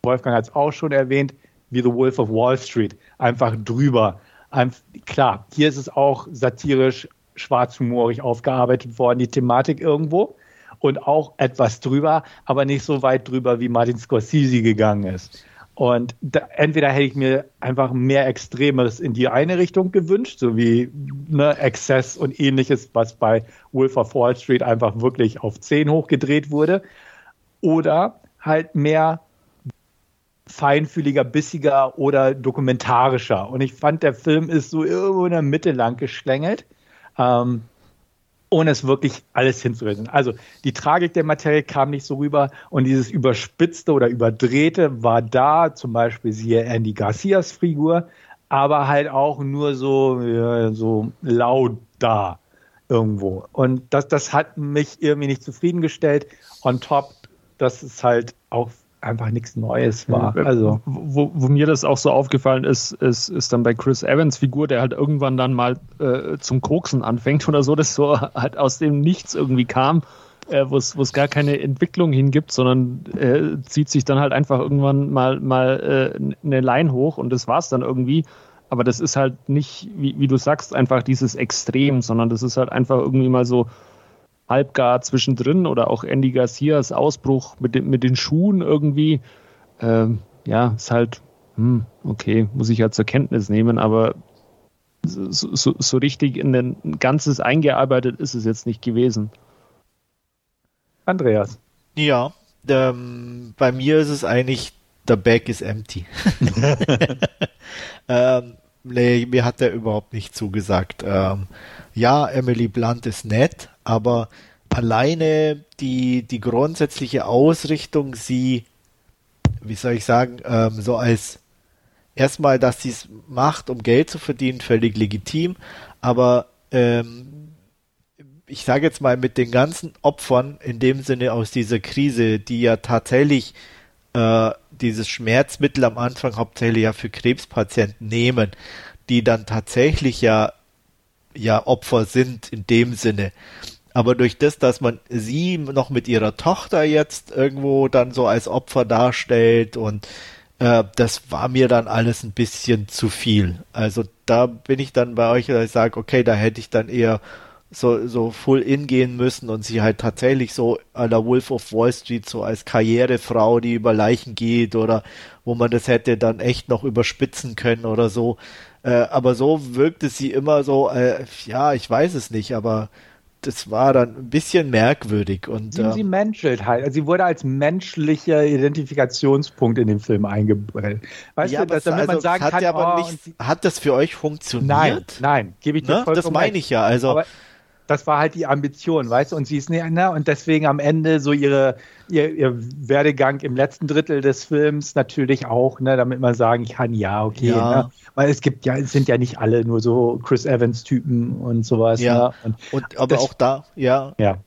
Wolfgang hat es auch schon erwähnt, wie The Wolf of Wall Street. Einfach drüber. Einf klar, hier ist es auch satirisch, schwarzhumorig aufgearbeitet worden, die Thematik irgendwo und auch etwas drüber, aber nicht so weit drüber, wie Martin Scorsese gegangen ist. Und da, entweder hätte ich mir einfach mehr Extremes in die eine Richtung gewünscht, so wie ne, Excess und ähnliches, was bei Wolf of Wall Street einfach wirklich auf 10 hochgedreht wurde. Oder halt mehr feinfühliger, bissiger oder dokumentarischer. Und ich fand, der Film ist so irgendwo in der Mitte lang geschlängelt. Ähm, ohne es wirklich alles hinzureden. Also die Tragik der Materie kam nicht so rüber und dieses Überspitzte oder Überdrehte war da, zum Beispiel siehe Andy Garcias Figur, aber halt auch nur so, ja, so laut da irgendwo. Und das, das hat mich irgendwie nicht zufriedengestellt. On top, dass es halt auch einfach nichts Neues war. Also. Wo, wo, mir das auch so aufgefallen ist, ist, ist dann bei Chris Evans Figur, der halt irgendwann dann mal äh, zum Koksen anfängt oder so, das so halt aus dem Nichts irgendwie kam, äh, wo es gar keine Entwicklung hingibt, sondern äh, zieht sich dann halt einfach irgendwann mal, mal äh, eine Line hoch und das war's dann irgendwie. Aber das ist halt nicht, wie, wie du sagst, einfach dieses Extrem, sondern das ist halt einfach irgendwie mal so, halbgar zwischendrin oder auch Andy Garcias Ausbruch mit, den, mit den Schuhen irgendwie. Ähm, ja, ist halt, hm, okay, muss ich ja zur Kenntnis nehmen, aber so, so, so richtig in ein Ganzes eingearbeitet ist es jetzt nicht gewesen. Andreas. Ja, ähm, bei mir ist es eigentlich, the bag is empty. ähm, nee, mir hat er überhaupt nicht zugesagt. Ähm, ja, Emily Blunt ist nett, aber alleine die, die grundsätzliche Ausrichtung, sie, wie soll ich sagen, ähm, so als erstmal, dass sie es macht, um Geld zu verdienen, völlig legitim, aber ähm, ich sage jetzt mal mit den ganzen Opfern in dem Sinne aus dieser Krise, die ja tatsächlich äh, dieses Schmerzmittel am Anfang hauptsächlich ja für Krebspatienten nehmen, die dann tatsächlich ja ja Opfer sind in dem Sinne. Aber durch das, dass man sie noch mit ihrer Tochter jetzt irgendwo dann so als Opfer darstellt und äh, das war mir dann alles ein bisschen zu viel. Also da bin ich dann bei euch, dass ich sage, okay, da hätte ich dann eher so, so full in gehen müssen und sie halt tatsächlich so an der Wolf of Wall Street so als Karrierefrau, die über Leichen geht oder wo man das hätte dann echt noch überspitzen können oder so. Äh, aber so wirkte sie immer so, äh, ja, ich weiß es nicht, aber das war dann ein bisschen merkwürdig. Und, sie, äh, sie menschelt halt. Also sie wurde als menschlicher Identifikationspunkt in den Film eingebracht. Weißt ja, du, dass, damit also, man sagen hat kann, aber oh, nicht, hat das für euch funktioniert? Nein, nein, gebe ich dir ne? Das meine ich ja. Also, aber das war halt die Ambition, weißt du, und sie ist nicht, ne, und deswegen am Ende so ihre, ihr, ihr Werdegang im letzten Drittel des Films natürlich auch, ne, damit man sagen kann, ja, okay, ja. Ne, weil es gibt ja, es sind ja nicht alle nur so Chris Evans-Typen und sowas. Ja, ne, und, und aber das, auch da, ja. Ja.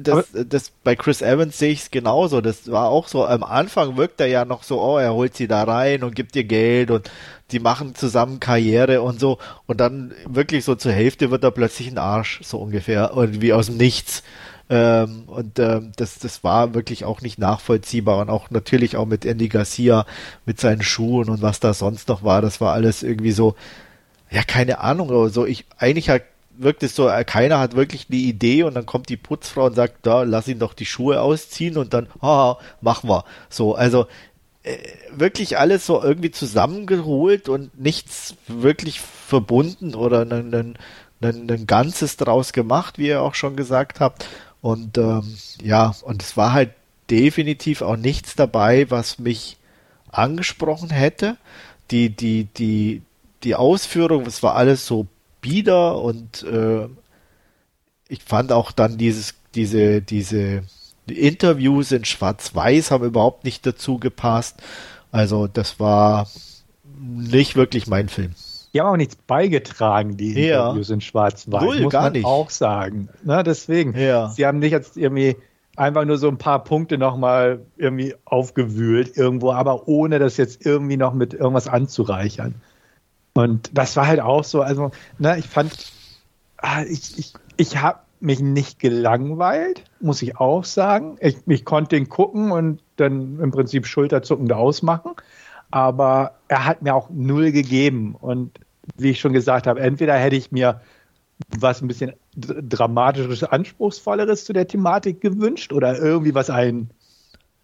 Das, das, bei Chris Evans sehe ich es genauso. Das war auch so, am Anfang wirkt er ja noch so, oh, er holt sie da rein und gibt ihr Geld und die machen zusammen Karriere und so. Und dann wirklich so zur Hälfte wird er plötzlich ein Arsch, so ungefähr, und wie aus dem Nichts. Ähm, und ähm, das, das war wirklich auch nicht nachvollziehbar. Und auch natürlich auch mit Andy Garcia, mit seinen Schuhen und was da sonst noch war, das war alles irgendwie so, ja, keine Ahnung, aber so, ich, eigentlich halt wirkt es so, äh, keiner hat wirklich eine Idee und dann kommt die Putzfrau und sagt, da, lass ihn doch die Schuhe ausziehen und dann, haha, machen wir. So, also äh, wirklich alles so irgendwie zusammengeholt und nichts wirklich verbunden oder ein, ein, ein, ein Ganzes draus gemacht, wie ihr auch schon gesagt habt. Und ähm, ja, und es war halt definitiv auch nichts dabei, was mich angesprochen hätte. Die, die, die, die Ausführung, es war alles so bieder und äh, ich fand auch dann dieses, diese, diese Interviews in Schwarz-Weiß haben überhaupt nicht dazu gepasst. Also das war nicht wirklich mein Film. Die haben auch nichts beigetragen, die ja. Interviews in Schwarz-Weiß, Null, muss gar man nicht. auch sagen. Na, deswegen, ja. sie haben nicht jetzt irgendwie einfach nur so ein paar Punkte nochmal irgendwie aufgewühlt irgendwo, aber ohne das jetzt irgendwie noch mit irgendwas anzureichern. Und das war halt auch so, also, ne, ich fand, ah, ich, ich, ich habe mich nicht gelangweilt, muss ich auch sagen. Ich, ich konnte den gucken und dann im Prinzip schulterzuckend ausmachen. Aber er hat mir auch null gegeben. Und wie ich schon gesagt habe, entweder hätte ich mir was ein bisschen dramatisches, anspruchsvolleres zu der Thematik gewünscht oder irgendwie was einen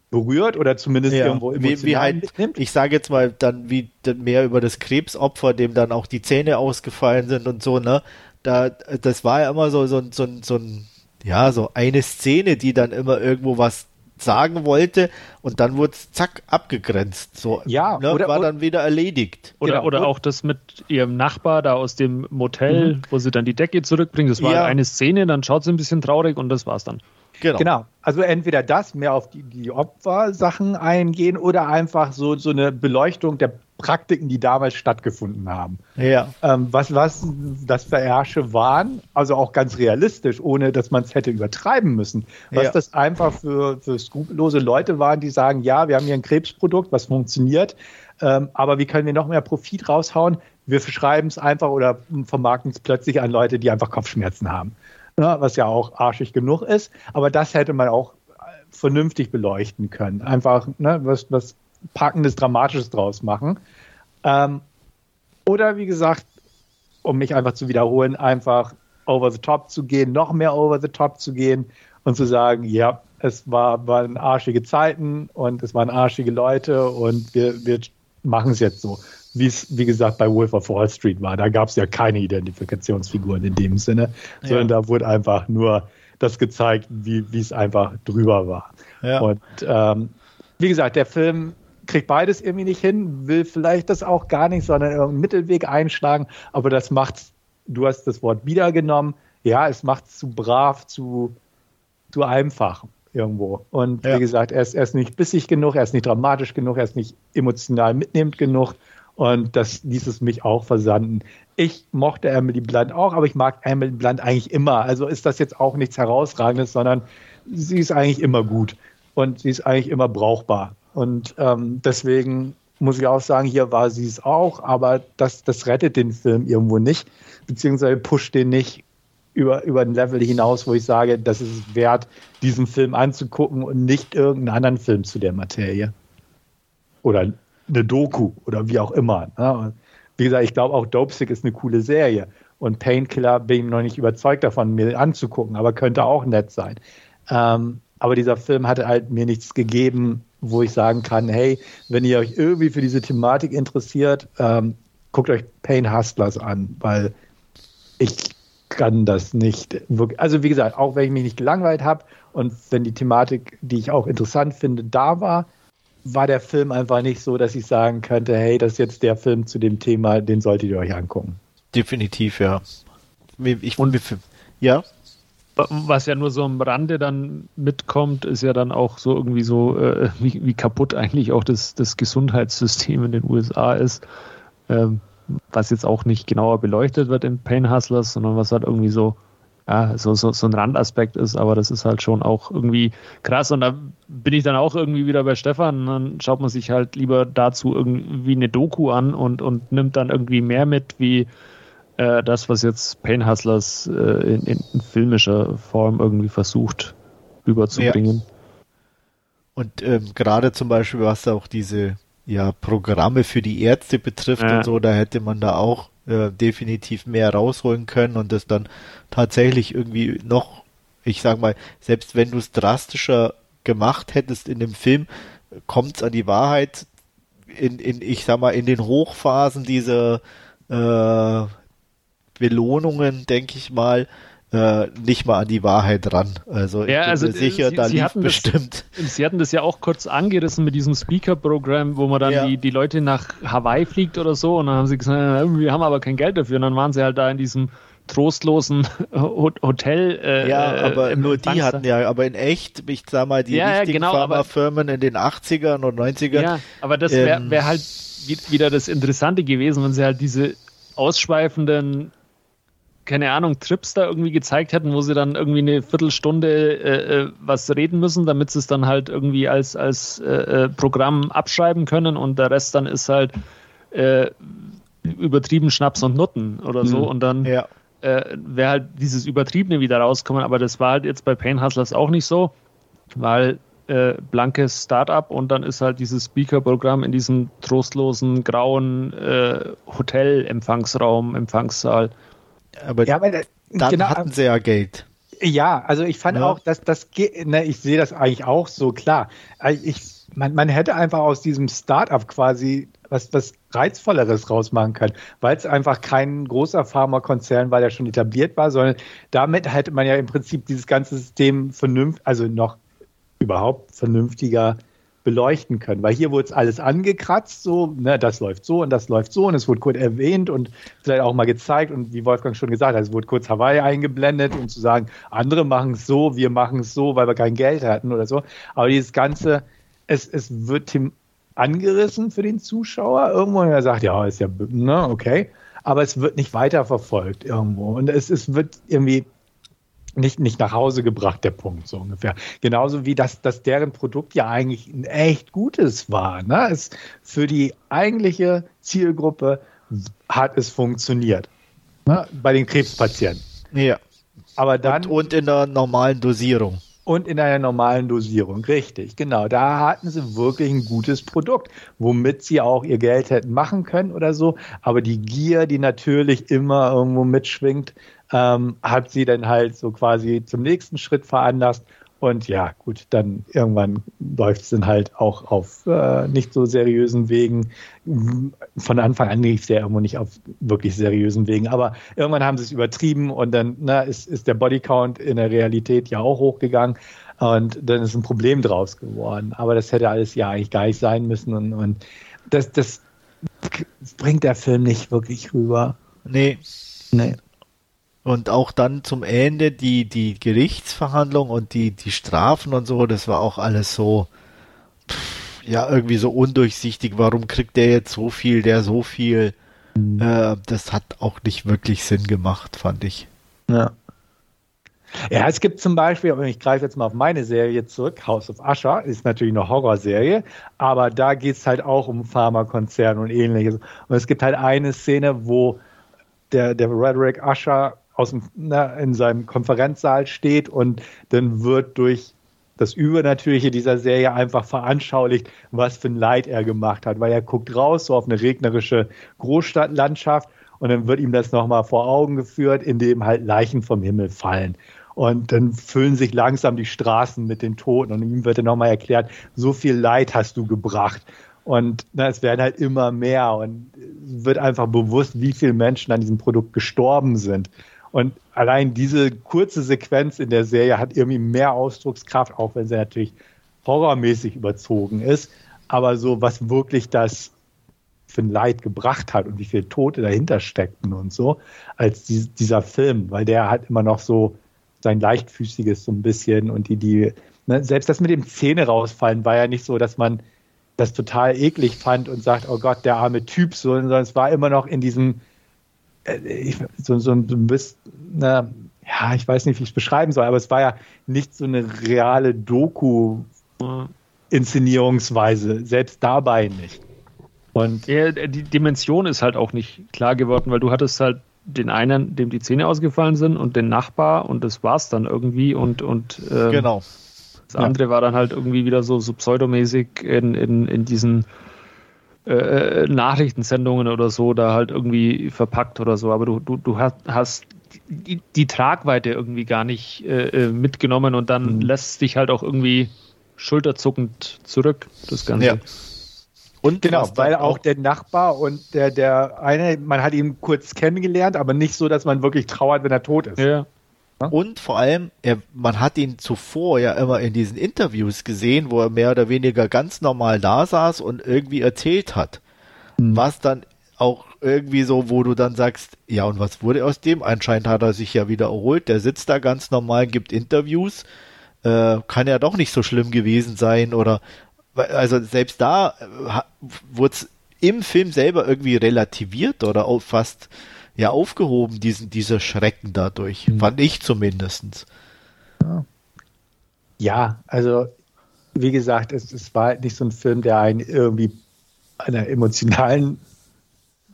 berührt oder zumindest ja, irgendwo emotional wie, wie halt, mitnimmt. Ich sage jetzt mal dann wie mehr über das Krebsopfer, dem dann auch die Zähne ausgefallen sind und so, ne? Da, das war ja immer so, so, so, so ein, ja, so eine Szene, die dann immer irgendwo was sagen wollte und dann wurde es zack abgegrenzt. So ja, ne, oder, war dann wieder erledigt. Oder, genau. oder auch das mit ihrem Nachbar da aus dem Motel, mhm. wo sie dann die Decke zurückbringen. Das war ja. eine Szene, dann schaut sie ein bisschen traurig und das war's dann. Genau. genau. Also entweder das, mehr auf die, die Opfersachen eingehen oder einfach so, so eine Beleuchtung der Praktiken, die damals stattgefunden haben. Ja. Ähm, was, was das für Ärsche waren, also auch ganz realistisch, ohne dass man es hätte übertreiben müssen. Was ja. das einfach für, für skrupellose Leute waren, die sagen, ja, wir haben hier ein Krebsprodukt, was funktioniert, ähm, aber wie können wir noch mehr Profit raushauen? Wir verschreiben es einfach oder vermarkten es plötzlich an Leute, die einfach Kopfschmerzen haben ne, was ja auch arschig genug ist. Aber das hätte man auch vernünftig beleuchten können. Einfach ne, was, was Packendes, Dramatisches draus machen. Ähm, oder wie gesagt, um mich einfach zu wiederholen, einfach over the top zu gehen, noch mehr over the top zu gehen und zu sagen, ja, es war, waren arschige Zeiten und es waren arschige Leute und wir, wir machen es jetzt so wie es, wie gesagt, bei Wolf of Wall Street war. Da gab es ja keine Identifikationsfiguren in dem Sinne, ja. sondern da wurde einfach nur das gezeigt, wie es einfach drüber war. Ja. Und ähm, wie gesagt, der Film kriegt beides irgendwie nicht hin, will vielleicht das auch gar nicht, sondern irgendeinen Mittelweg einschlagen, aber das macht's, du hast das Wort wiedergenommen, ja, es macht es zu brav, zu, zu einfach irgendwo. Und ja. wie gesagt, er ist, er ist nicht bissig genug, er ist nicht dramatisch genug, er ist nicht emotional mitnehmend genug. Und das ließ es mich auch versanden. Ich mochte Emily Blunt auch, aber ich mag Emily Blunt eigentlich immer. Also ist das jetzt auch nichts Herausragendes, sondern sie ist eigentlich immer gut und sie ist eigentlich immer brauchbar. Und ähm, deswegen muss ich auch sagen, hier war sie es auch, aber das, das rettet den Film irgendwo nicht, beziehungsweise pusht den nicht über, über ein Level hinaus, wo ich sage, das ist wert, diesen Film anzugucken und nicht irgendeinen anderen Film zu der Materie. Oder eine Doku oder wie auch immer. Ne? Wie gesagt, ich glaube auch Dopesick ist eine coole Serie. Und Painkiller bin ich noch nicht überzeugt davon, mir anzugucken, aber könnte auch nett sein. Ähm, aber dieser Film hatte halt mir nichts gegeben, wo ich sagen kann, hey, wenn ihr euch irgendwie für diese Thematik interessiert, ähm, guckt euch Pain Hustlers an, weil ich kann das nicht wirklich. Also wie gesagt, auch wenn ich mich nicht gelangweilt habe und wenn die Thematik, die ich auch interessant finde, da war, war der Film einfach nicht so, dass ich sagen könnte, hey, das ist jetzt der Film zu dem Thema, den solltet ihr euch angucken. Definitiv, ja. Ich, und, ja. Was ja nur so am Rande dann mitkommt, ist ja dann auch so irgendwie so, äh, wie, wie, kaputt eigentlich auch das, das Gesundheitssystem in den USA ist. Ähm, was jetzt auch nicht genauer beleuchtet wird in Pain Hustlers, sondern was halt irgendwie so ja, so, so, so ein Randaspekt ist, aber das ist halt schon auch irgendwie krass. Und da bin ich dann auch irgendwie wieder bei Stefan. Dann schaut man sich halt lieber dazu irgendwie eine Doku an und, und nimmt dann irgendwie mehr mit, wie äh, das, was jetzt Pain Hustlers äh, in, in, filmischer Form irgendwie versucht rüberzubringen. Ja. Und ähm, gerade zum Beispiel, was auch diese ja, Programme für die Ärzte betrifft ja. und so, da hätte man da auch äh, definitiv mehr rausholen können und das dann tatsächlich irgendwie noch, ich sag mal, selbst wenn du es drastischer gemacht hättest in dem Film, kommt es an die Wahrheit in, in, ich sag mal, in den Hochphasen dieser äh, Belohnungen, denke ich mal, äh, nicht mal an die Wahrheit ran. Also ja, ich also, sicher, sie, da sie lief bestimmt. Das, sie hatten das ja auch kurz angerissen mit diesem Speaker-Programm, wo man dann ja. die, die Leute nach Hawaii fliegt oder so und dann haben sie gesagt, wir haben aber kein Geld dafür und dann waren sie halt da in diesem trostlosen Hotel. Äh, ja, aber nur die hatten ja, aber in echt, ich sag mal, die ja, richtigen genau, Pharmafirmen in den 80ern und 90ern. Ja, aber das wäre ähm, wär halt wieder das Interessante gewesen, wenn sie halt diese ausschweifenden keine Ahnung, Trips da irgendwie gezeigt hätten, wo sie dann irgendwie eine Viertelstunde äh, äh, was reden müssen, damit sie es dann halt irgendwie als, als äh, äh, Programm abschreiben können und der Rest dann ist halt äh, übertrieben Schnaps und Nutten oder so mhm. und dann ja. äh, wäre halt dieses Übertriebene wieder rauskommen, aber das war halt jetzt bei Pain Hustlers auch nicht so, weil blankes Startup und dann ist halt dieses Speaker-Programm in diesem trostlosen grauen Hotel-Empfangsraum, Empfangssaal. Aber, ja, aber dann genau, hatten sie ja Geld. Ja, also ich fand ja. auch, dass das ne, ich sehe das eigentlich auch so klar. Also ich, man, man hätte einfach aus diesem Startup quasi was, was Reizvolleres rausmachen können, weil es einfach kein großer Pharmakonzern war, der schon etabliert war, sondern damit hätte man ja im Prinzip dieses ganze System vernünftig, also noch überhaupt vernünftiger beleuchten können. Weil hier wurde es alles angekratzt, so, ne, das läuft so und das läuft so und es wurde kurz erwähnt und vielleicht auch mal gezeigt und wie Wolfgang schon gesagt hat, es wurde kurz Hawaii eingeblendet, um zu sagen, andere machen es so, wir machen es so, weil wir kein Geld hatten oder so. Aber dieses Ganze, es, es wird angerissen für den Zuschauer irgendwo und er sagt, ja, ist ja, ne, okay. Aber es wird nicht weiterverfolgt irgendwo. Und es, es wird irgendwie nicht, nicht nach Hause gebracht, der Punkt, so ungefähr. Genauso wie das, dass deren Produkt ja eigentlich ein echt gutes war. Ne? Es, für die eigentliche Zielgruppe hat es funktioniert. Ne? Bei den Krebspatienten. Ja. Aber dann. Und, und in der normalen Dosierung. Und in einer normalen Dosierung, richtig, genau. Da hatten sie wirklich ein gutes Produkt, womit sie auch ihr Geld hätten machen können oder so. Aber die Gier, die natürlich immer irgendwo mitschwingt, ähm, hat sie dann halt so quasi zum nächsten Schritt veranlasst. Und ja, gut, dann irgendwann läuft es dann halt auch auf äh, nicht so seriösen Wegen. Von Anfang an lief es ja irgendwo nicht auf wirklich seriösen Wegen. Aber irgendwann haben sie es übertrieben und dann na, ist, ist der Bodycount in der Realität ja auch hochgegangen. Und dann ist ein Problem draus geworden. Aber das hätte alles ja eigentlich gar nicht sein müssen. Und, und das, das bringt der Film nicht wirklich rüber. Nee. Nee. Und auch dann zum Ende die, die Gerichtsverhandlung und die, die Strafen und so, das war auch alles so, pff, ja, irgendwie so undurchsichtig. Warum kriegt der jetzt so viel, der so viel? Mhm. Äh, das hat auch nicht wirklich Sinn gemacht, fand ich. Ja. Ja, es gibt zum Beispiel, ich greife jetzt mal auf meine Serie zurück, House of Usher, ist natürlich eine Horrorserie, aber da geht es halt auch um Pharmakonzerne und ähnliches. Und es gibt halt eine Szene, wo der, der Roderick Usher aus dem, na, in seinem Konferenzsaal steht und dann wird durch das Übernatürliche dieser Serie einfach veranschaulicht, was für ein Leid er gemacht hat, weil er guckt raus so auf eine regnerische Großstadtlandschaft und dann wird ihm das nochmal vor Augen geführt, indem halt Leichen vom Himmel fallen. Und dann füllen sich langsam die Straßen mit den Toten und ihm wird dann nochmal erklärt, so viel Leid hast du gebracht. Und na, es werden halt immer mehr und wird einfach bewusst, wie viele Menschen an diesem Produkt gestorben sind. Und allein diese kurze Sequenz in der Serie hat irgendwie mehr Ausdruckskraft, auch wenn sie natürlich horrormäßig überzogen ist. Aber so, was wirklich das für ein Leid gebracht hat und wie viele Tote dahinter steckten und so, als die, dieser Film, weil der hat immer noch so sein leichtfüßiges so ein bisschen und die, die, ne, selbst das mit dem Zähne rausfallen war ja nicht so, dass man das total eklig fand und sagt, oh Gott, der arme Typ, so, sondern es war immer noch in diesem, ich, so, so ein bisschen, na, ja, ich weiß nicht, wie ich es beschreiben soll, aber es war ja nicht so eine reale Doku-Inszenierungsweise, selbst dabei nicht. Und ja, die Dimension ist halt auch nicht klar geworden, weil du hattest halt den einen, dem die Zähne ausgefallen sind und den Nachbar und das war's dann irgendwie und, und ähm, genau. Das andere ja. war dann halt irgendwie wieder so, so pseudomäßig in, in, in diesen äh, Nachrichtensendungen oder so da halt irgendwie verpackt oder so. Aber du, du, du hast, hast die, die Tragweite irgendwie gar nicht äh, äh mitgenommen und dann mhm. lässt dich halt auch irgendwie schulterzuckend zurück, das Ganze. Ja. Und genau, weil auch der Nachbar und der, der eine, man hat ihn kurz kennengelernt, aber nicht so, dass man wirklich trauert, wenn er tot ist. Ja. Und vor allem, er, man hat ihn zuvor ja immer in diesen Interviews gesehen, wo er mehr oder weniger ganz normal da saß und irgendwie erzählt hat. Mhm. Was dann auch irgendwie so, wo du dann sagst, ja, und was wurde aus dem? Anscheinend hat er sich ja wieder erholt, der sitzt da ganz normal, gibt Interviews, äh, kann ja doch nicht so schlimm gewesen sein oder, also selbst da äh, wurde es im Film selber irgendwie relativiert oder auch fast ja aufgehoben, diesen, dieser Schrecken dadurch. Mhm. Fand ich zumindest. Ja. ja, also wie gesagt, es, es war halt nicht so ein Film, der einen irgendwie einer emotionalen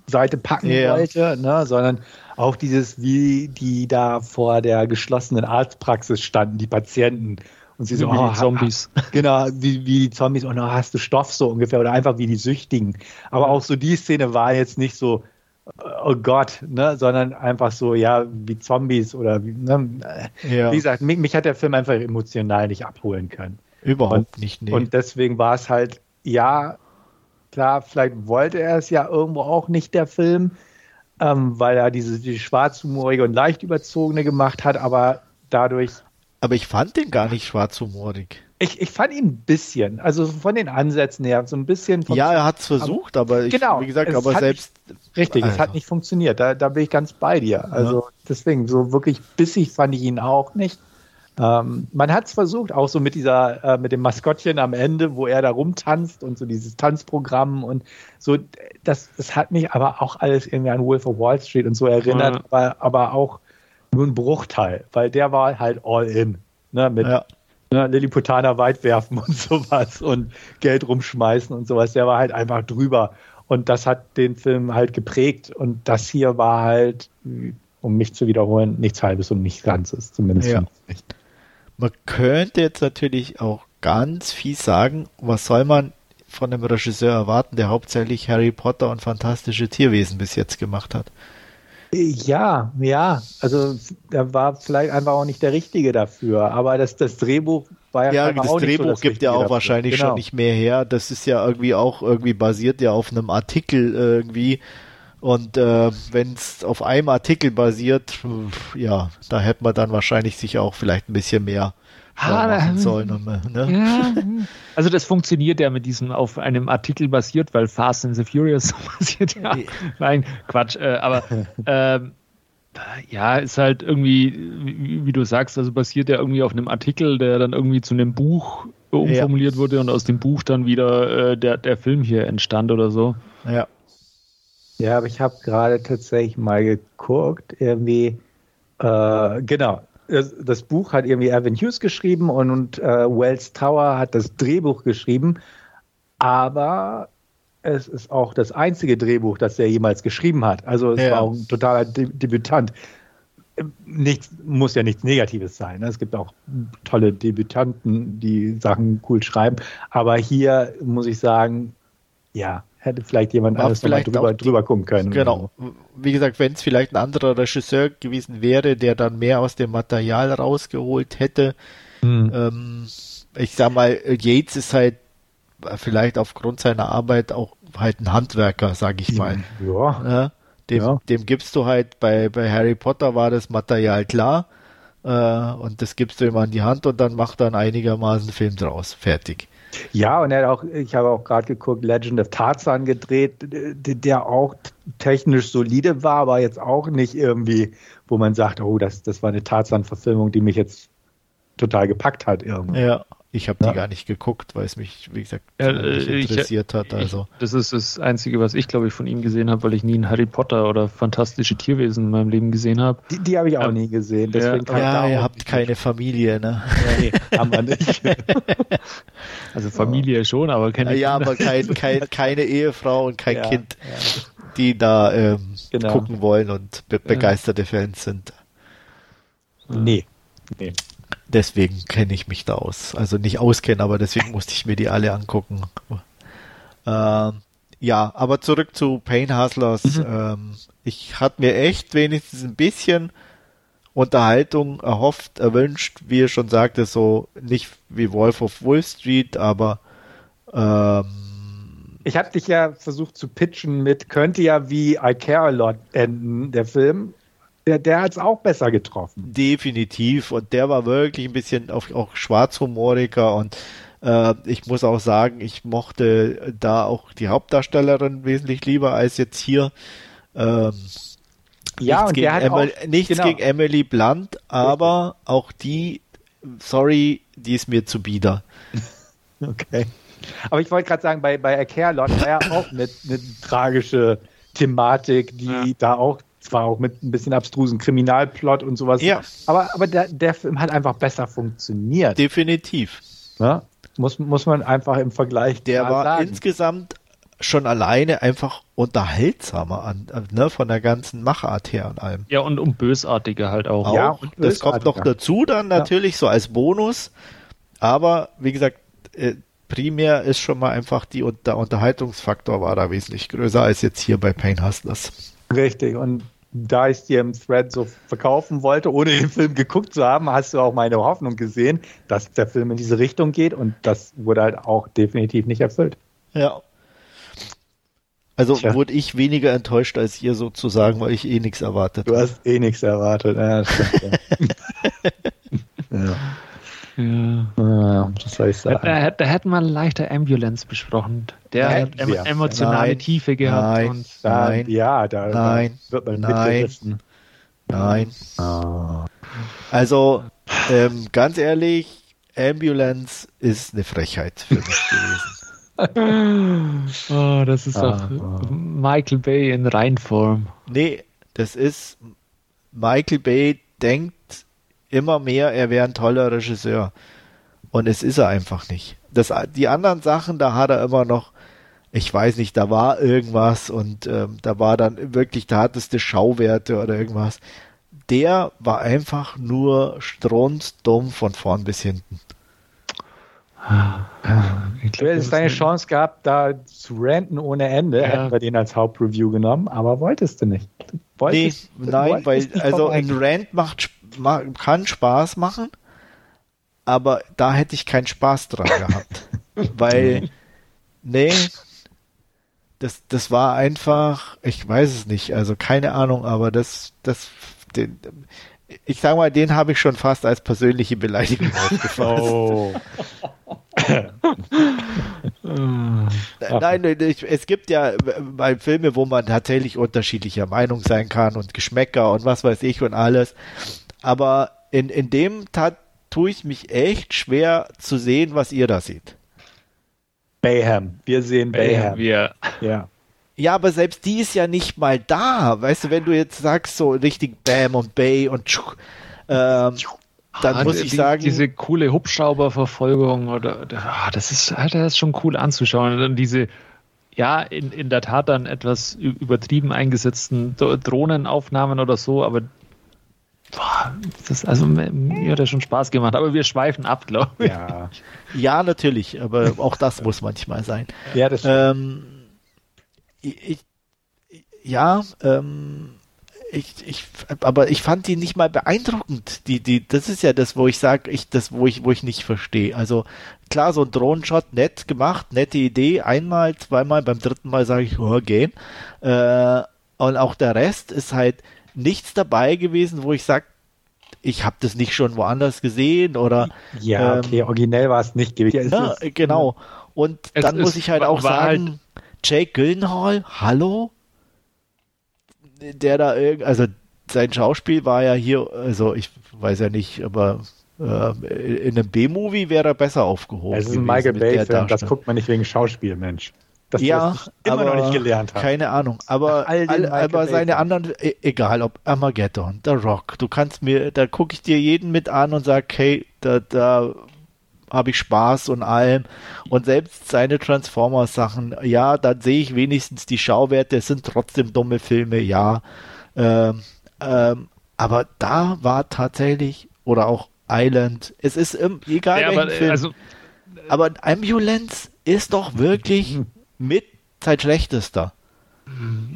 Seite packen ja. wollte, ne, sondern auch dieses, wie die da vor der geschlossenen Arztpraxis standen, die Patienten. Und sie so, wie oh, die Zombies. Genau, wie, wie die Zombies, und oh, hast du Stoff so ungefähr, oder einfach wie die Süchtigen. Aber auch so die Szene war jetzt nicht so, oh Gott, ne, sondern einfach so, ja, wie Zombies oder wie, ne, ja. wie gesagt, mich, mich, hat der Film einfach emotional nicht abholen können. Überhaupt und, nicht, nee. Und deswegen war es halt, ja, klar, vielleicht wollte er es ja irgendwo auch nicht, der Film, ähm, weil er diese die schwarzhumorige und leicht überzogene gemacht hat, aber dadurch. Aber ich fand den gar nicht schwarzhumorig. Ich, ich fand ihn ein bisschen, also von den Ansätzen her, so ein bisschen. Ja, er hat es versucht, aber, ich, genau, wie gesagt, aber selbst. Nicht, richtig, Alter. es hat nicht funktioniert. Da, da bin ich ganz bei dir. Also ja. deswegen, so wirklich bissig fand ich ihn auch nicht. Ähm, man hat es versucht, auch so mit dieser, äh, mit dem Maskottchen am Ende, wo er da rumtanzt und so dieses Tanzprogramm und so, das, das hat mich aber auch alles irgendwie an Wolf of Wall Street und so erinnert, ja. aber, aber auch nur ein Bruchteil, weil der war halt all in. Ne, mit ja ne, Lilliputaner weit werfen und sowas und Geld rumschmeißen und sowas. Der war halt einfach drüber. Und das hat den Film halt geprägt. Und das hier war halt, um mich zu wiederholen, nichts Halbes und nichts Ganzes, zumindest ja. nicht. Man könnte jetzt natürlich auch ganz fies sagen, was soll man von einem Regisseur erwarten, der hauptsächlich Harry Potter und fantastische Tierwesen bis jetzt gemacht hat. Ja, ja, also er war vielleicht einfach auch nicht der Richtige dafür, aber das, das Drehbuch war ja, ja das auch Drehbuch so das gibt ja auch dafür. wahrscheinlich genau. schon nicht mehr her. Das ist ja irgendwie auch irgendwie basiert ja auf einem Artikel irgendwie und äh, wenn es auf einem Artikel basiert, ja, da hätte man dann wahrscheinlich sich auch vielleicht ein bisschen mehr machen sollen. Und, ne? ja. Also das funktioniert ja mit diesem auf einem Artikel basiert, weil Fast and the Furious basiert ja. Nein, Quatsch. Äh, aber ähm, ja, ist halt irgendwie, wie, wie, du sagst, also basiert ja irgendwie auf einem Artikel, der dann irgendwie zu einem Buch umformuliert ja. wurde und aus dem Buch dann wieder äh, der, der Film hier entstand oder so. Ja. Ja, aber ich habe gerade tatsächlich mal geguckt, irgendwie, äh, genau, das Buch hat irgendwie Evan Hughes geschrieben und, und äh, Wells Tower hat das Drehbuch geschrieben. Aber es ist auch das einzige Drehbuch, das er jemals geschrieben hat. Also es ja. war auch ein totaler De Debütant. nichts, muss ja nichts Negatives sein. Ne? Es gibt auch tolle Debütanten, die Sachen cool schreiben. Aber hier muss ich sagen, ja, hätte vielleicht jemand alles vielleicht drüber, die- drüber gucken können. Genau. Wie gesagt, wenn es vielleicht ein anderer Regisseur gewesen wäre, der dann mehr aus dem Material rausgeholt hätte. Hm. Ähm, ich sag mal, Yates ist halt vielleicht aufgrund seiner Arbeit auch halt ein Handwerker, sag ich mal. Ja, Ne? Dem, Ja. dem gibst du halt, bei, bei Harry Potter war das Material klar äh, und das gibst du ihm an die Hand und dann macht er einen einigermaßen Film draus. Fertig. Ja, und er hat auch, ich habe auch gerade geguckt, Legend of Tarzan gedreht, der, auch technisch solide war, aber jetzt auch nicht irgendwie, wo man sagt, oh, das, das war eine Tarzan-Verfilmung, die mich jetzt total gepackt hat irgendwie. Ja, ich habe Ja. die gar nicht geguckt, weil es mich, wie gesagt, Ja, nicht äh, ich- interessiert hat. Also. Ich, das ist das Einzige, was ich, glaube ich, von ihm gesehen habe, weil ich nie ein Harry Potter oder fantastische Tierwesen in meinem Leben gesehen habe. Die, die habe ich auch Ja. nie gesehen. Deswegen Ja, da ihr habt nicht- keine Familie, ne? Nee, haben wir nicht. Also Familie schon, aber keine Ja, Kinder. aber kein, kein, keine Ehefrau und kein Ja, Kind, ja. die da ähm, Genau. gucken wollen und be begeisterte Fans sind. Nee. nee. Deswegen kenne ich mich da aus. Also nicht auskennen, aber deswegen musste ich mir die alle angucken. Ähm, ja, aber zurück zu Pain Hustlers. Ähm, ich hatte mir echt wenigstens ein bisschen Unterhaltung erhofft, erwünscht, wie ihr schon sagte, so nicht wie Wolf of Wall Street, aber ähm, Ich habe dich ja versucht zu pitchen mit, könnte ja wie I Care a Lot enden, der Film. Der, der hat es auch besser getroffen. Definitiv. Und der war wirklich ein bisschen auch, auch schwarzhumoriger und äh, ich muss auch sagen, ich mochte da auch die Hauptdarstellerin wesentlich lieber als jetzt hier. Ähm, Ja, nichts und gegen, der hat Emily, auch, nichts genau. gegen Emily Blunt, aber auch die, sorry, die ist mir zu bieder. Okay. Aber ich wollte gerade sagen, bei, bei A Care Lot war ja auch eine, eine tragische Thematik, die Ja. da auch, zwar auch mit ein bisschen abstrusen Kriminalplot und sowas, Ja. aber, aber der, der Film hat einfach besser funktioniert. Definitiv. ne? muss, muss man einfach im Vergleich Der war sagen. insgesamt schon alleine einfach unterhaltsamer an, ne, von der ganzen Machart her und allem. Ja, und um bösartiger halt auch. auch. Ja, und das kommt noch dazu dann natürlich so als Bonus. Aber wie gesagt, äh, primär ist schon mal einfach die der Unterhaltungsfaktor war da wesentlich größer als jetzt hier bei Pain Hustlers. Richtig. Und da ich dir im Thread so verkaufen wollte, ohne den Film geguckt zu haben, hast du auch meine Hoffnung gesehen, dass der Film in diese Richtung geht und das wurde halt auch definitiv nicht erfüllt. Ja. Also Tja. wurde ich weniger enttäuscht als ihr sozusagen, weil ich eh nichts erwartet Du hast eh nichts erwartet. Ja, stimmt, ja. Ja. Ja. ja, das soll ich Da, sagen. da, da hätten wir leichter Ambulance besprochen. Der Nein, hat em emotionale Nein. Tiefe gehabt. Nein. Und Nein. ja, da, Nein. wird man Nein. Nein. Ah. Also ähm, ganz ehrlich, Ambulance ist eine Frechheit für mich gewesen. oh, das ist Ah, auch ah. Michael Bay in Reinform. Nee, das ist Michael Bay denkt immer mehr, er wäre ein toller Regisseur. Und es ist er einfach nicht. Das, die anderen Sachen, da hat er immer noch, ich weiß nicht, da war irgendwas und ähm, da war dann wirklich, da hattest du Schauwerte oder irgendwas. Der war einfach nur strunzdumm von vorn bis hinten. Ich Du hättest deine Chance gehabt, da zu ranten ohne Ende, Ja. hätten wir den als Hauptreview genommen, aber wolltest du nicht. Nee, wolltest, du nein, wolltest weil, nicht also ein Rant macht, sp- ma- kann Spaß machen, aber da hätte ich keinen Spaß dran gehabt. weil, nee, das, das war einfach, ich weiß es nicht, also keine Ahnung, aber das, das, den, ich sag mal, den habe ich schon fast als persönliche Beleidigung aufgefasst. Oh. Äh, Nein, es gibt ja äh, bei Filme, wo man tatsächlich unterschiedlicher Meinung sein kann und Geschmäcker und was weiß ich und alles. Aber in, in dem Tat tue ich mich echt schwer zu sehen, was ihr da seht. Bayham. Wir sehen Bayham. Wir, Ja. Ja, aber selbst die ist ja nicht mal da. Weißt du, wenn du jetzt sagst, so richtig Bam und Bay und tschuh, ähm, dann Ah, muss die- ich sagen, Diese coole Hubschrauberverfolgung oder, ah, das ist, ah, das ist schon cool anzuschauen. Und dann diese, ja, in, in der Tat dann etwas übertrieben eingesetzten Dro- Drohnenaufnahmen oder so, aber boah, das, also mir hat ja schon Spaß gemacht, aber wir schweifen ab, glaube ich. Ja. ja, natürlich, aber auch das muss manchmal sein. Ja, das ähm, ich, ja, ähm, ich, ich, aber ich fand die nicht mal beeindruckend. Die, die, das ist ja das, wo ich sage, ich, das, wo ich, wo ich nicht verstehe. Also klar, so ein Drohnenshot, nett gemacht, nette Idee, einmal, zweimal, beim dritten Mal sage ich, oh, gehen. Äh, und auch der Rest ist halt nichts dabei gewesen, wo ich sage, ich habe das nicht schon woanders gesehen oder ja, okay, ähm, originell war es nicht gewesen. Ja, genau. Und dann muss ich halt auch sagen, halt Jake Gyllenhaal, hallo? Der da irgendwie, also sein Schauspiel war ja hier, also ich weiß ja nicht, aber äh, in einem B-Movie wäre er besser aufgehoben. Es ist ein Michael Bay-Film, das guckt man nicht wegen Schauspiel, Mensch. Dass ja, immer aber, noch nicht gelernt hat. Keine Ahnung, aber, all, aber seine anderen, e, egal ob Armageddon, The Rock, du kannst mir, da gucke ich dir jeden mit an und sag, hey, da, da habe ich Spaß und allem. Und selbst seine Transformers-Sachen, ja, dann sehe ich wenigstens die Schauwerte, es sind trotzdem dumme Filme, ja. Ähm, ähm, aber da war tatsächlich, oder auch Island, es ist im, egal ja, aber, Film, also, aber Ambulance ist doch wirklich mit sein schlechtester.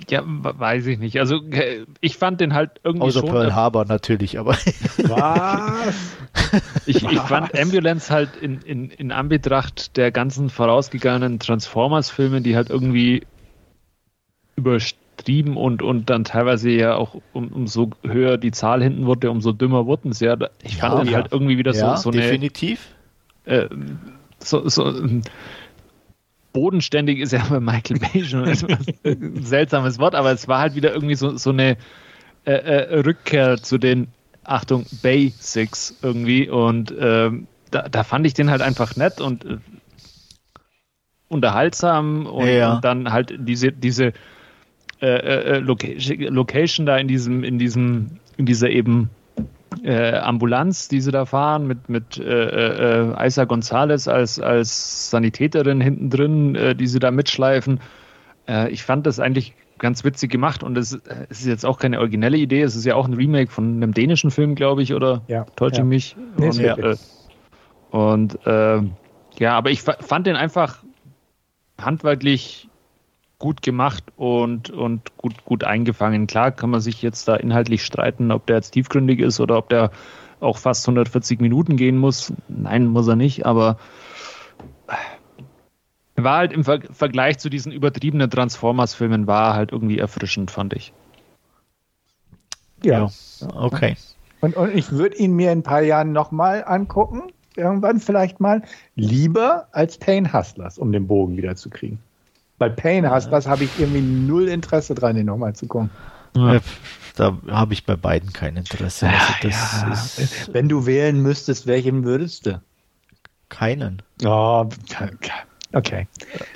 Ja, weiß ich nicht. Also ich fand den halt irgendwie Außer schon... Pearl Harbor natürlich, aber... Was? ich, ich fand Ambulance halt in, in, in Anbetracht der ganzen vorausgegangenen Transformers-Filme, die halt irgendwie übertrieben und, und dann teilweise ja auch um, umso höher die Zahl hinten wurde, umso dümmer wurden sie ja. Ich fand ja, den ja. halt irgendwie wieder ja, so, so definitiv. eine... Äh, so, so bodenständig ist ja bei Michael Bay schon ein seltsames Wort, aber es war halt wieder irgendwie so, so eine äh, äh, Rückkehr zu den, Achtung, Basics irgendwie und ähm, da, da, fand ich den halt einfach nett und äh, unterhaltsam und, ja. und, dann halt diese, diese äh, äh, Location, Location da in diesem, in diesem, in dieser eben äh, Ambulanz, die sie da fahren, mit, mit äh, äh, Isa Gonzalez als, als Sanitäterin hinten drin, äh, die sie da mitschleifen. Äh, ich fand das eigentlich ganz witzig gemacht und es, es, ist jetzt auch keine originelle Idee. Es ist ja auch ein Remake von einem dänischen Film, glaube ich, oder ja, täusche ja. ich mich? Nee, und, ja, und äh, ja, aber ich fand den einfach handwerklich gut gemacht und, und gut, gut eingefangen. Klar kann man sich jetzt da inhaltlich streiten, ob der jetzt tiefgründig ist oder ob der auch fast 140 Minuten gehen muss. Nein, muss er nicht, aber war halt im Ver Vergleich zu diesen übertriebenen Transformers-Filmen war halt irgendwie erfrischend, fand ich. Ja, okay. Und, und ich würde ihn mir in ein paar Jahren nochmal angucken, irgendwann vielleicht mal, lieber als Pain Hustlers, um den Bogen wieder zu kriegen. Bei Pain hast, das habe ich irgendwie null Interesse dran, den nochmal zu gucken. Ja. Da habe ich bei beiden kein Interesse. Also ja. Wenn du wählen müsstest, welchen würdest du? Keinen. Oh, okay.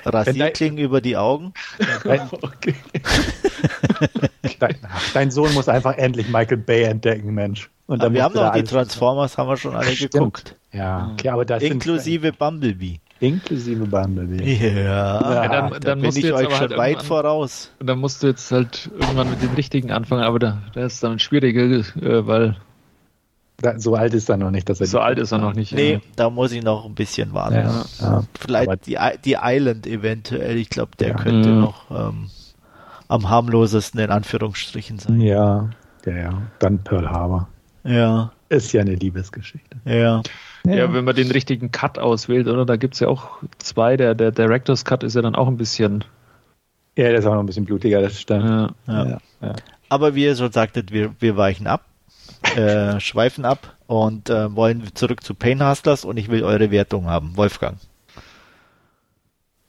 Rasierklingen über die Augen. Dein, okay. dein, dein, Sohn muss einfach endlich Michael Bay entdecken, Mensch. Und wir haben doch die Transformers, haben wir schon alle Stimmt. geguckt. Ja, okay, aber das Inklusive sind, Bumblebee. Inklusive Bumblebee. Ja, ja dann, dann da bin ich euch schon halt weit voraus. Dann musst du jetzt halt irgendwann mit dem richtigen anfangen, aber da, das ist dann schwieriger, äh, weil. Da, so alt ist er noch nicht, dass er So alt ist er noch nicht. Nee, ja. da muss ich noch ein bisschen warten. Ja, ja. Vielleicht die, die Island eventuell. Ich glaube, der könnte mhm. noch ähm, am harmlosesten in Anführungsstrichen sein. Ja, ja, ja. Dann Pearl Harbor. Ja. Ist ja eine Liebesgeschichte. Ja. Ja, ja, wenn man den richtigen Cut auswählt, oder? Da gibt es ja auch zwei. Der, der Director's Cut ist ja dann auch ein bisschen. Ja, der ist auch noch ein bisschen blutiger, das stimmt. Ja, ja. ja. Aber wie ihr schon sagtet, wir, wir weichen ab, äh, schweifen ab und äh, wollen zurück zu Pain Hustlers und ich will eure Wertung haben. Wolfgang.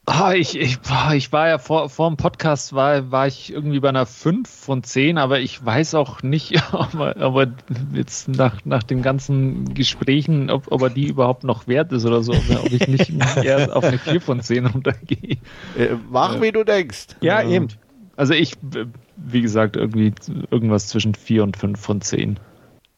Ah, ich, ich, ich war ja vor, vor dem Podcast, war, war ich irgendwie bei einer 5 von 10, aber ich weiß auch nicht, ob er, ob er jetzt nach, nach den ganzen Gesprächen, ob, ob er die überhaupt noch wert ist oder so, ob, ich nicht eher auf eine 4 von 10 runtergehe. Äh, mach, wie du denkst. Ja, äh, eben. Also ich, wie gesagt, irgendwie irgendwas zwischen 4 und 5 von 10.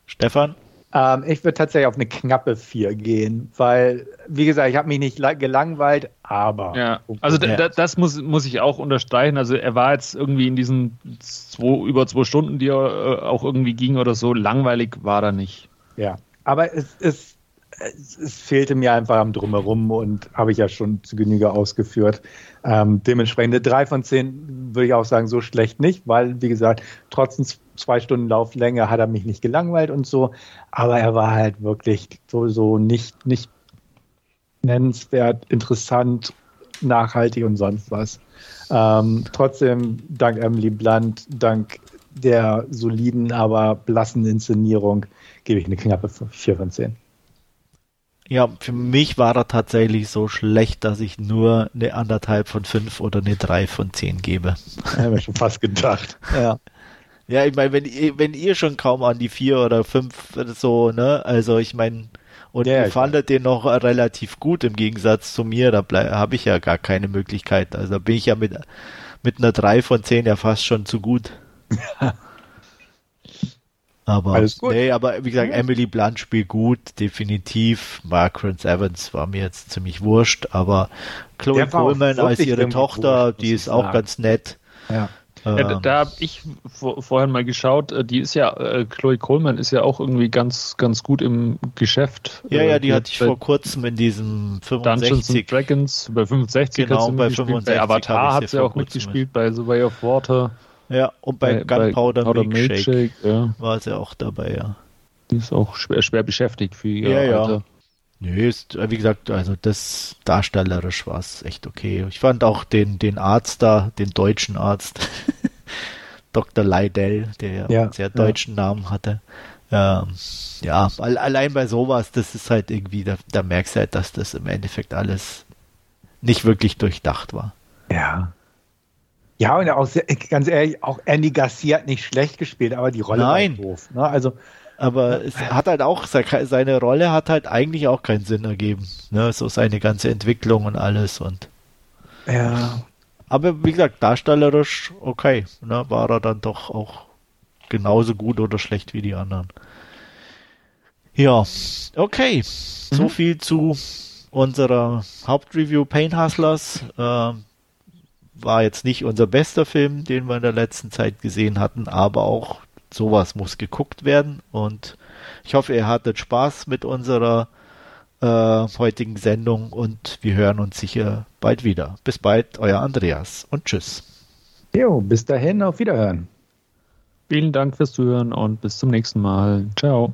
Stefan? Ähm, ich würde tatsächlich auf eine knappe 4 gehen, weil, wie gesagt, ich habe mich nicht gelangweilt, aber. Ja, also das muss, muss ich auch unterstreichen. Also er war jetzt irgendwie in diesen zwei, über zwei Stunden, die er äh, auch irgendwie ging oder so, langweilig war er nicht. Ja, aber es, es, es fehlte mir einfach am Drumherum und habe ich ja schon zu Genüge ausgeführt. Ähm, dementsprechend eine 3 von 10 würde ich auch sagen, so schlecht nicht, weil, wie gesagt, trotz zwei Stunden Lauflänge hat er mich nicht gelangweilt und so, aber er war halt wirklich sowieso nicht, nicht nennenswert, interessant, nachhaltig und sonst was. Ähm, trotzdem, dank Emily Blunt, dank der soliden, aber blassen Inszenierung, gebe ich eine knappe 4 von 10. Ja, für mich war er tatsächlich so schlecht, dass ich nur eine anderthalb von fünf oder eine drei von zehn gebe. Ja, mir schon fast gedacht. Ja. Ja, ich meine, wenn, ihr, wenn ihr schon kaum an die vier oder fünf so, ne, also ich meine, und ja, ihr fandet den noch relativ gut im Gegensatz zu mir, da habe ich ja gar keine Möglichkeit. Also da bin ich ja mit, mit einer drei von zehn ja fast schon zu gut. Aber, nee, aber wie gesagt, Emily Blunt spielt gut, definitiv. Margaret Evans war mir jetzt ziemlich wurscht, aber Chloe Coleman als ihre Tochter, wurscht, die ist auch ganz nett. Ja. Ja, da, habe ich vor, vorhin mal geschaut, äh, die ist ja, äh, Chloe Coleman ist ja auch irgendwie ganz, ganz gut im Geschäft. Ja, ja, die äh, hatte ich vor kurzem in diesem 65. Dungeons Dragons, bei 65 genau, bei 65 bei Avatar hat sie auch mitgespielt, bei The Way of Water. Ja, und bei, bei Gunpowder bei Milkshake, Milkshake ja. war sie auch dabei, ja. Die ist auch schwer, schwer beschäftigt für ihr ja, Alter. Ja. Nö, ist, wie gesagt, also das darstellerisch war es echt okay. Ich fand auch den, den Arzt da, den deutschen Arzt, Dr. Leidell, der ja, einen sehr deutschen ja. Namen hatte. Ähm, ja, allein bei sowas, das ist halt irgendwie, da, da merkst du halt, dass das im Endeffekt alles nicht wirklich durchdacht war. Ja, ja, und auch sehr, ganz ehrlich, auch Andy Garcia hat nicht schlecht gespielt, aber die Rolle Nein. war doof. Ne? Also, aber es hat halt auch, seine Rolle hat halt eigentlich auch keinen Sinn ergeben. Ne? So seine ganze Entwicklung und alles und. Ja. Aber wie gesagt, darstellerisch okay. Ne? War er dann doch auch genauso gut oder schlecht wie die anderen. Ja, okay. Mhm. So viel zu unserer Hauptreview Pain Hustlers. Ähm, war jetzt nicht unser bester Film, den wir in der letzten Zeit gesehen hatten, aber auch sowas muss geguckt werden und ich hoffe, ihr hattet Spaß mit unserer äh, heutigen Sendung und wir hören uns sicher bald wieder. Bis bald, euer Andreas und tschüss. Jo, bis dahin, auf Wiederhören. Vielen Dank fürs Zuhören und bis zum nächsten Mal. Ciao.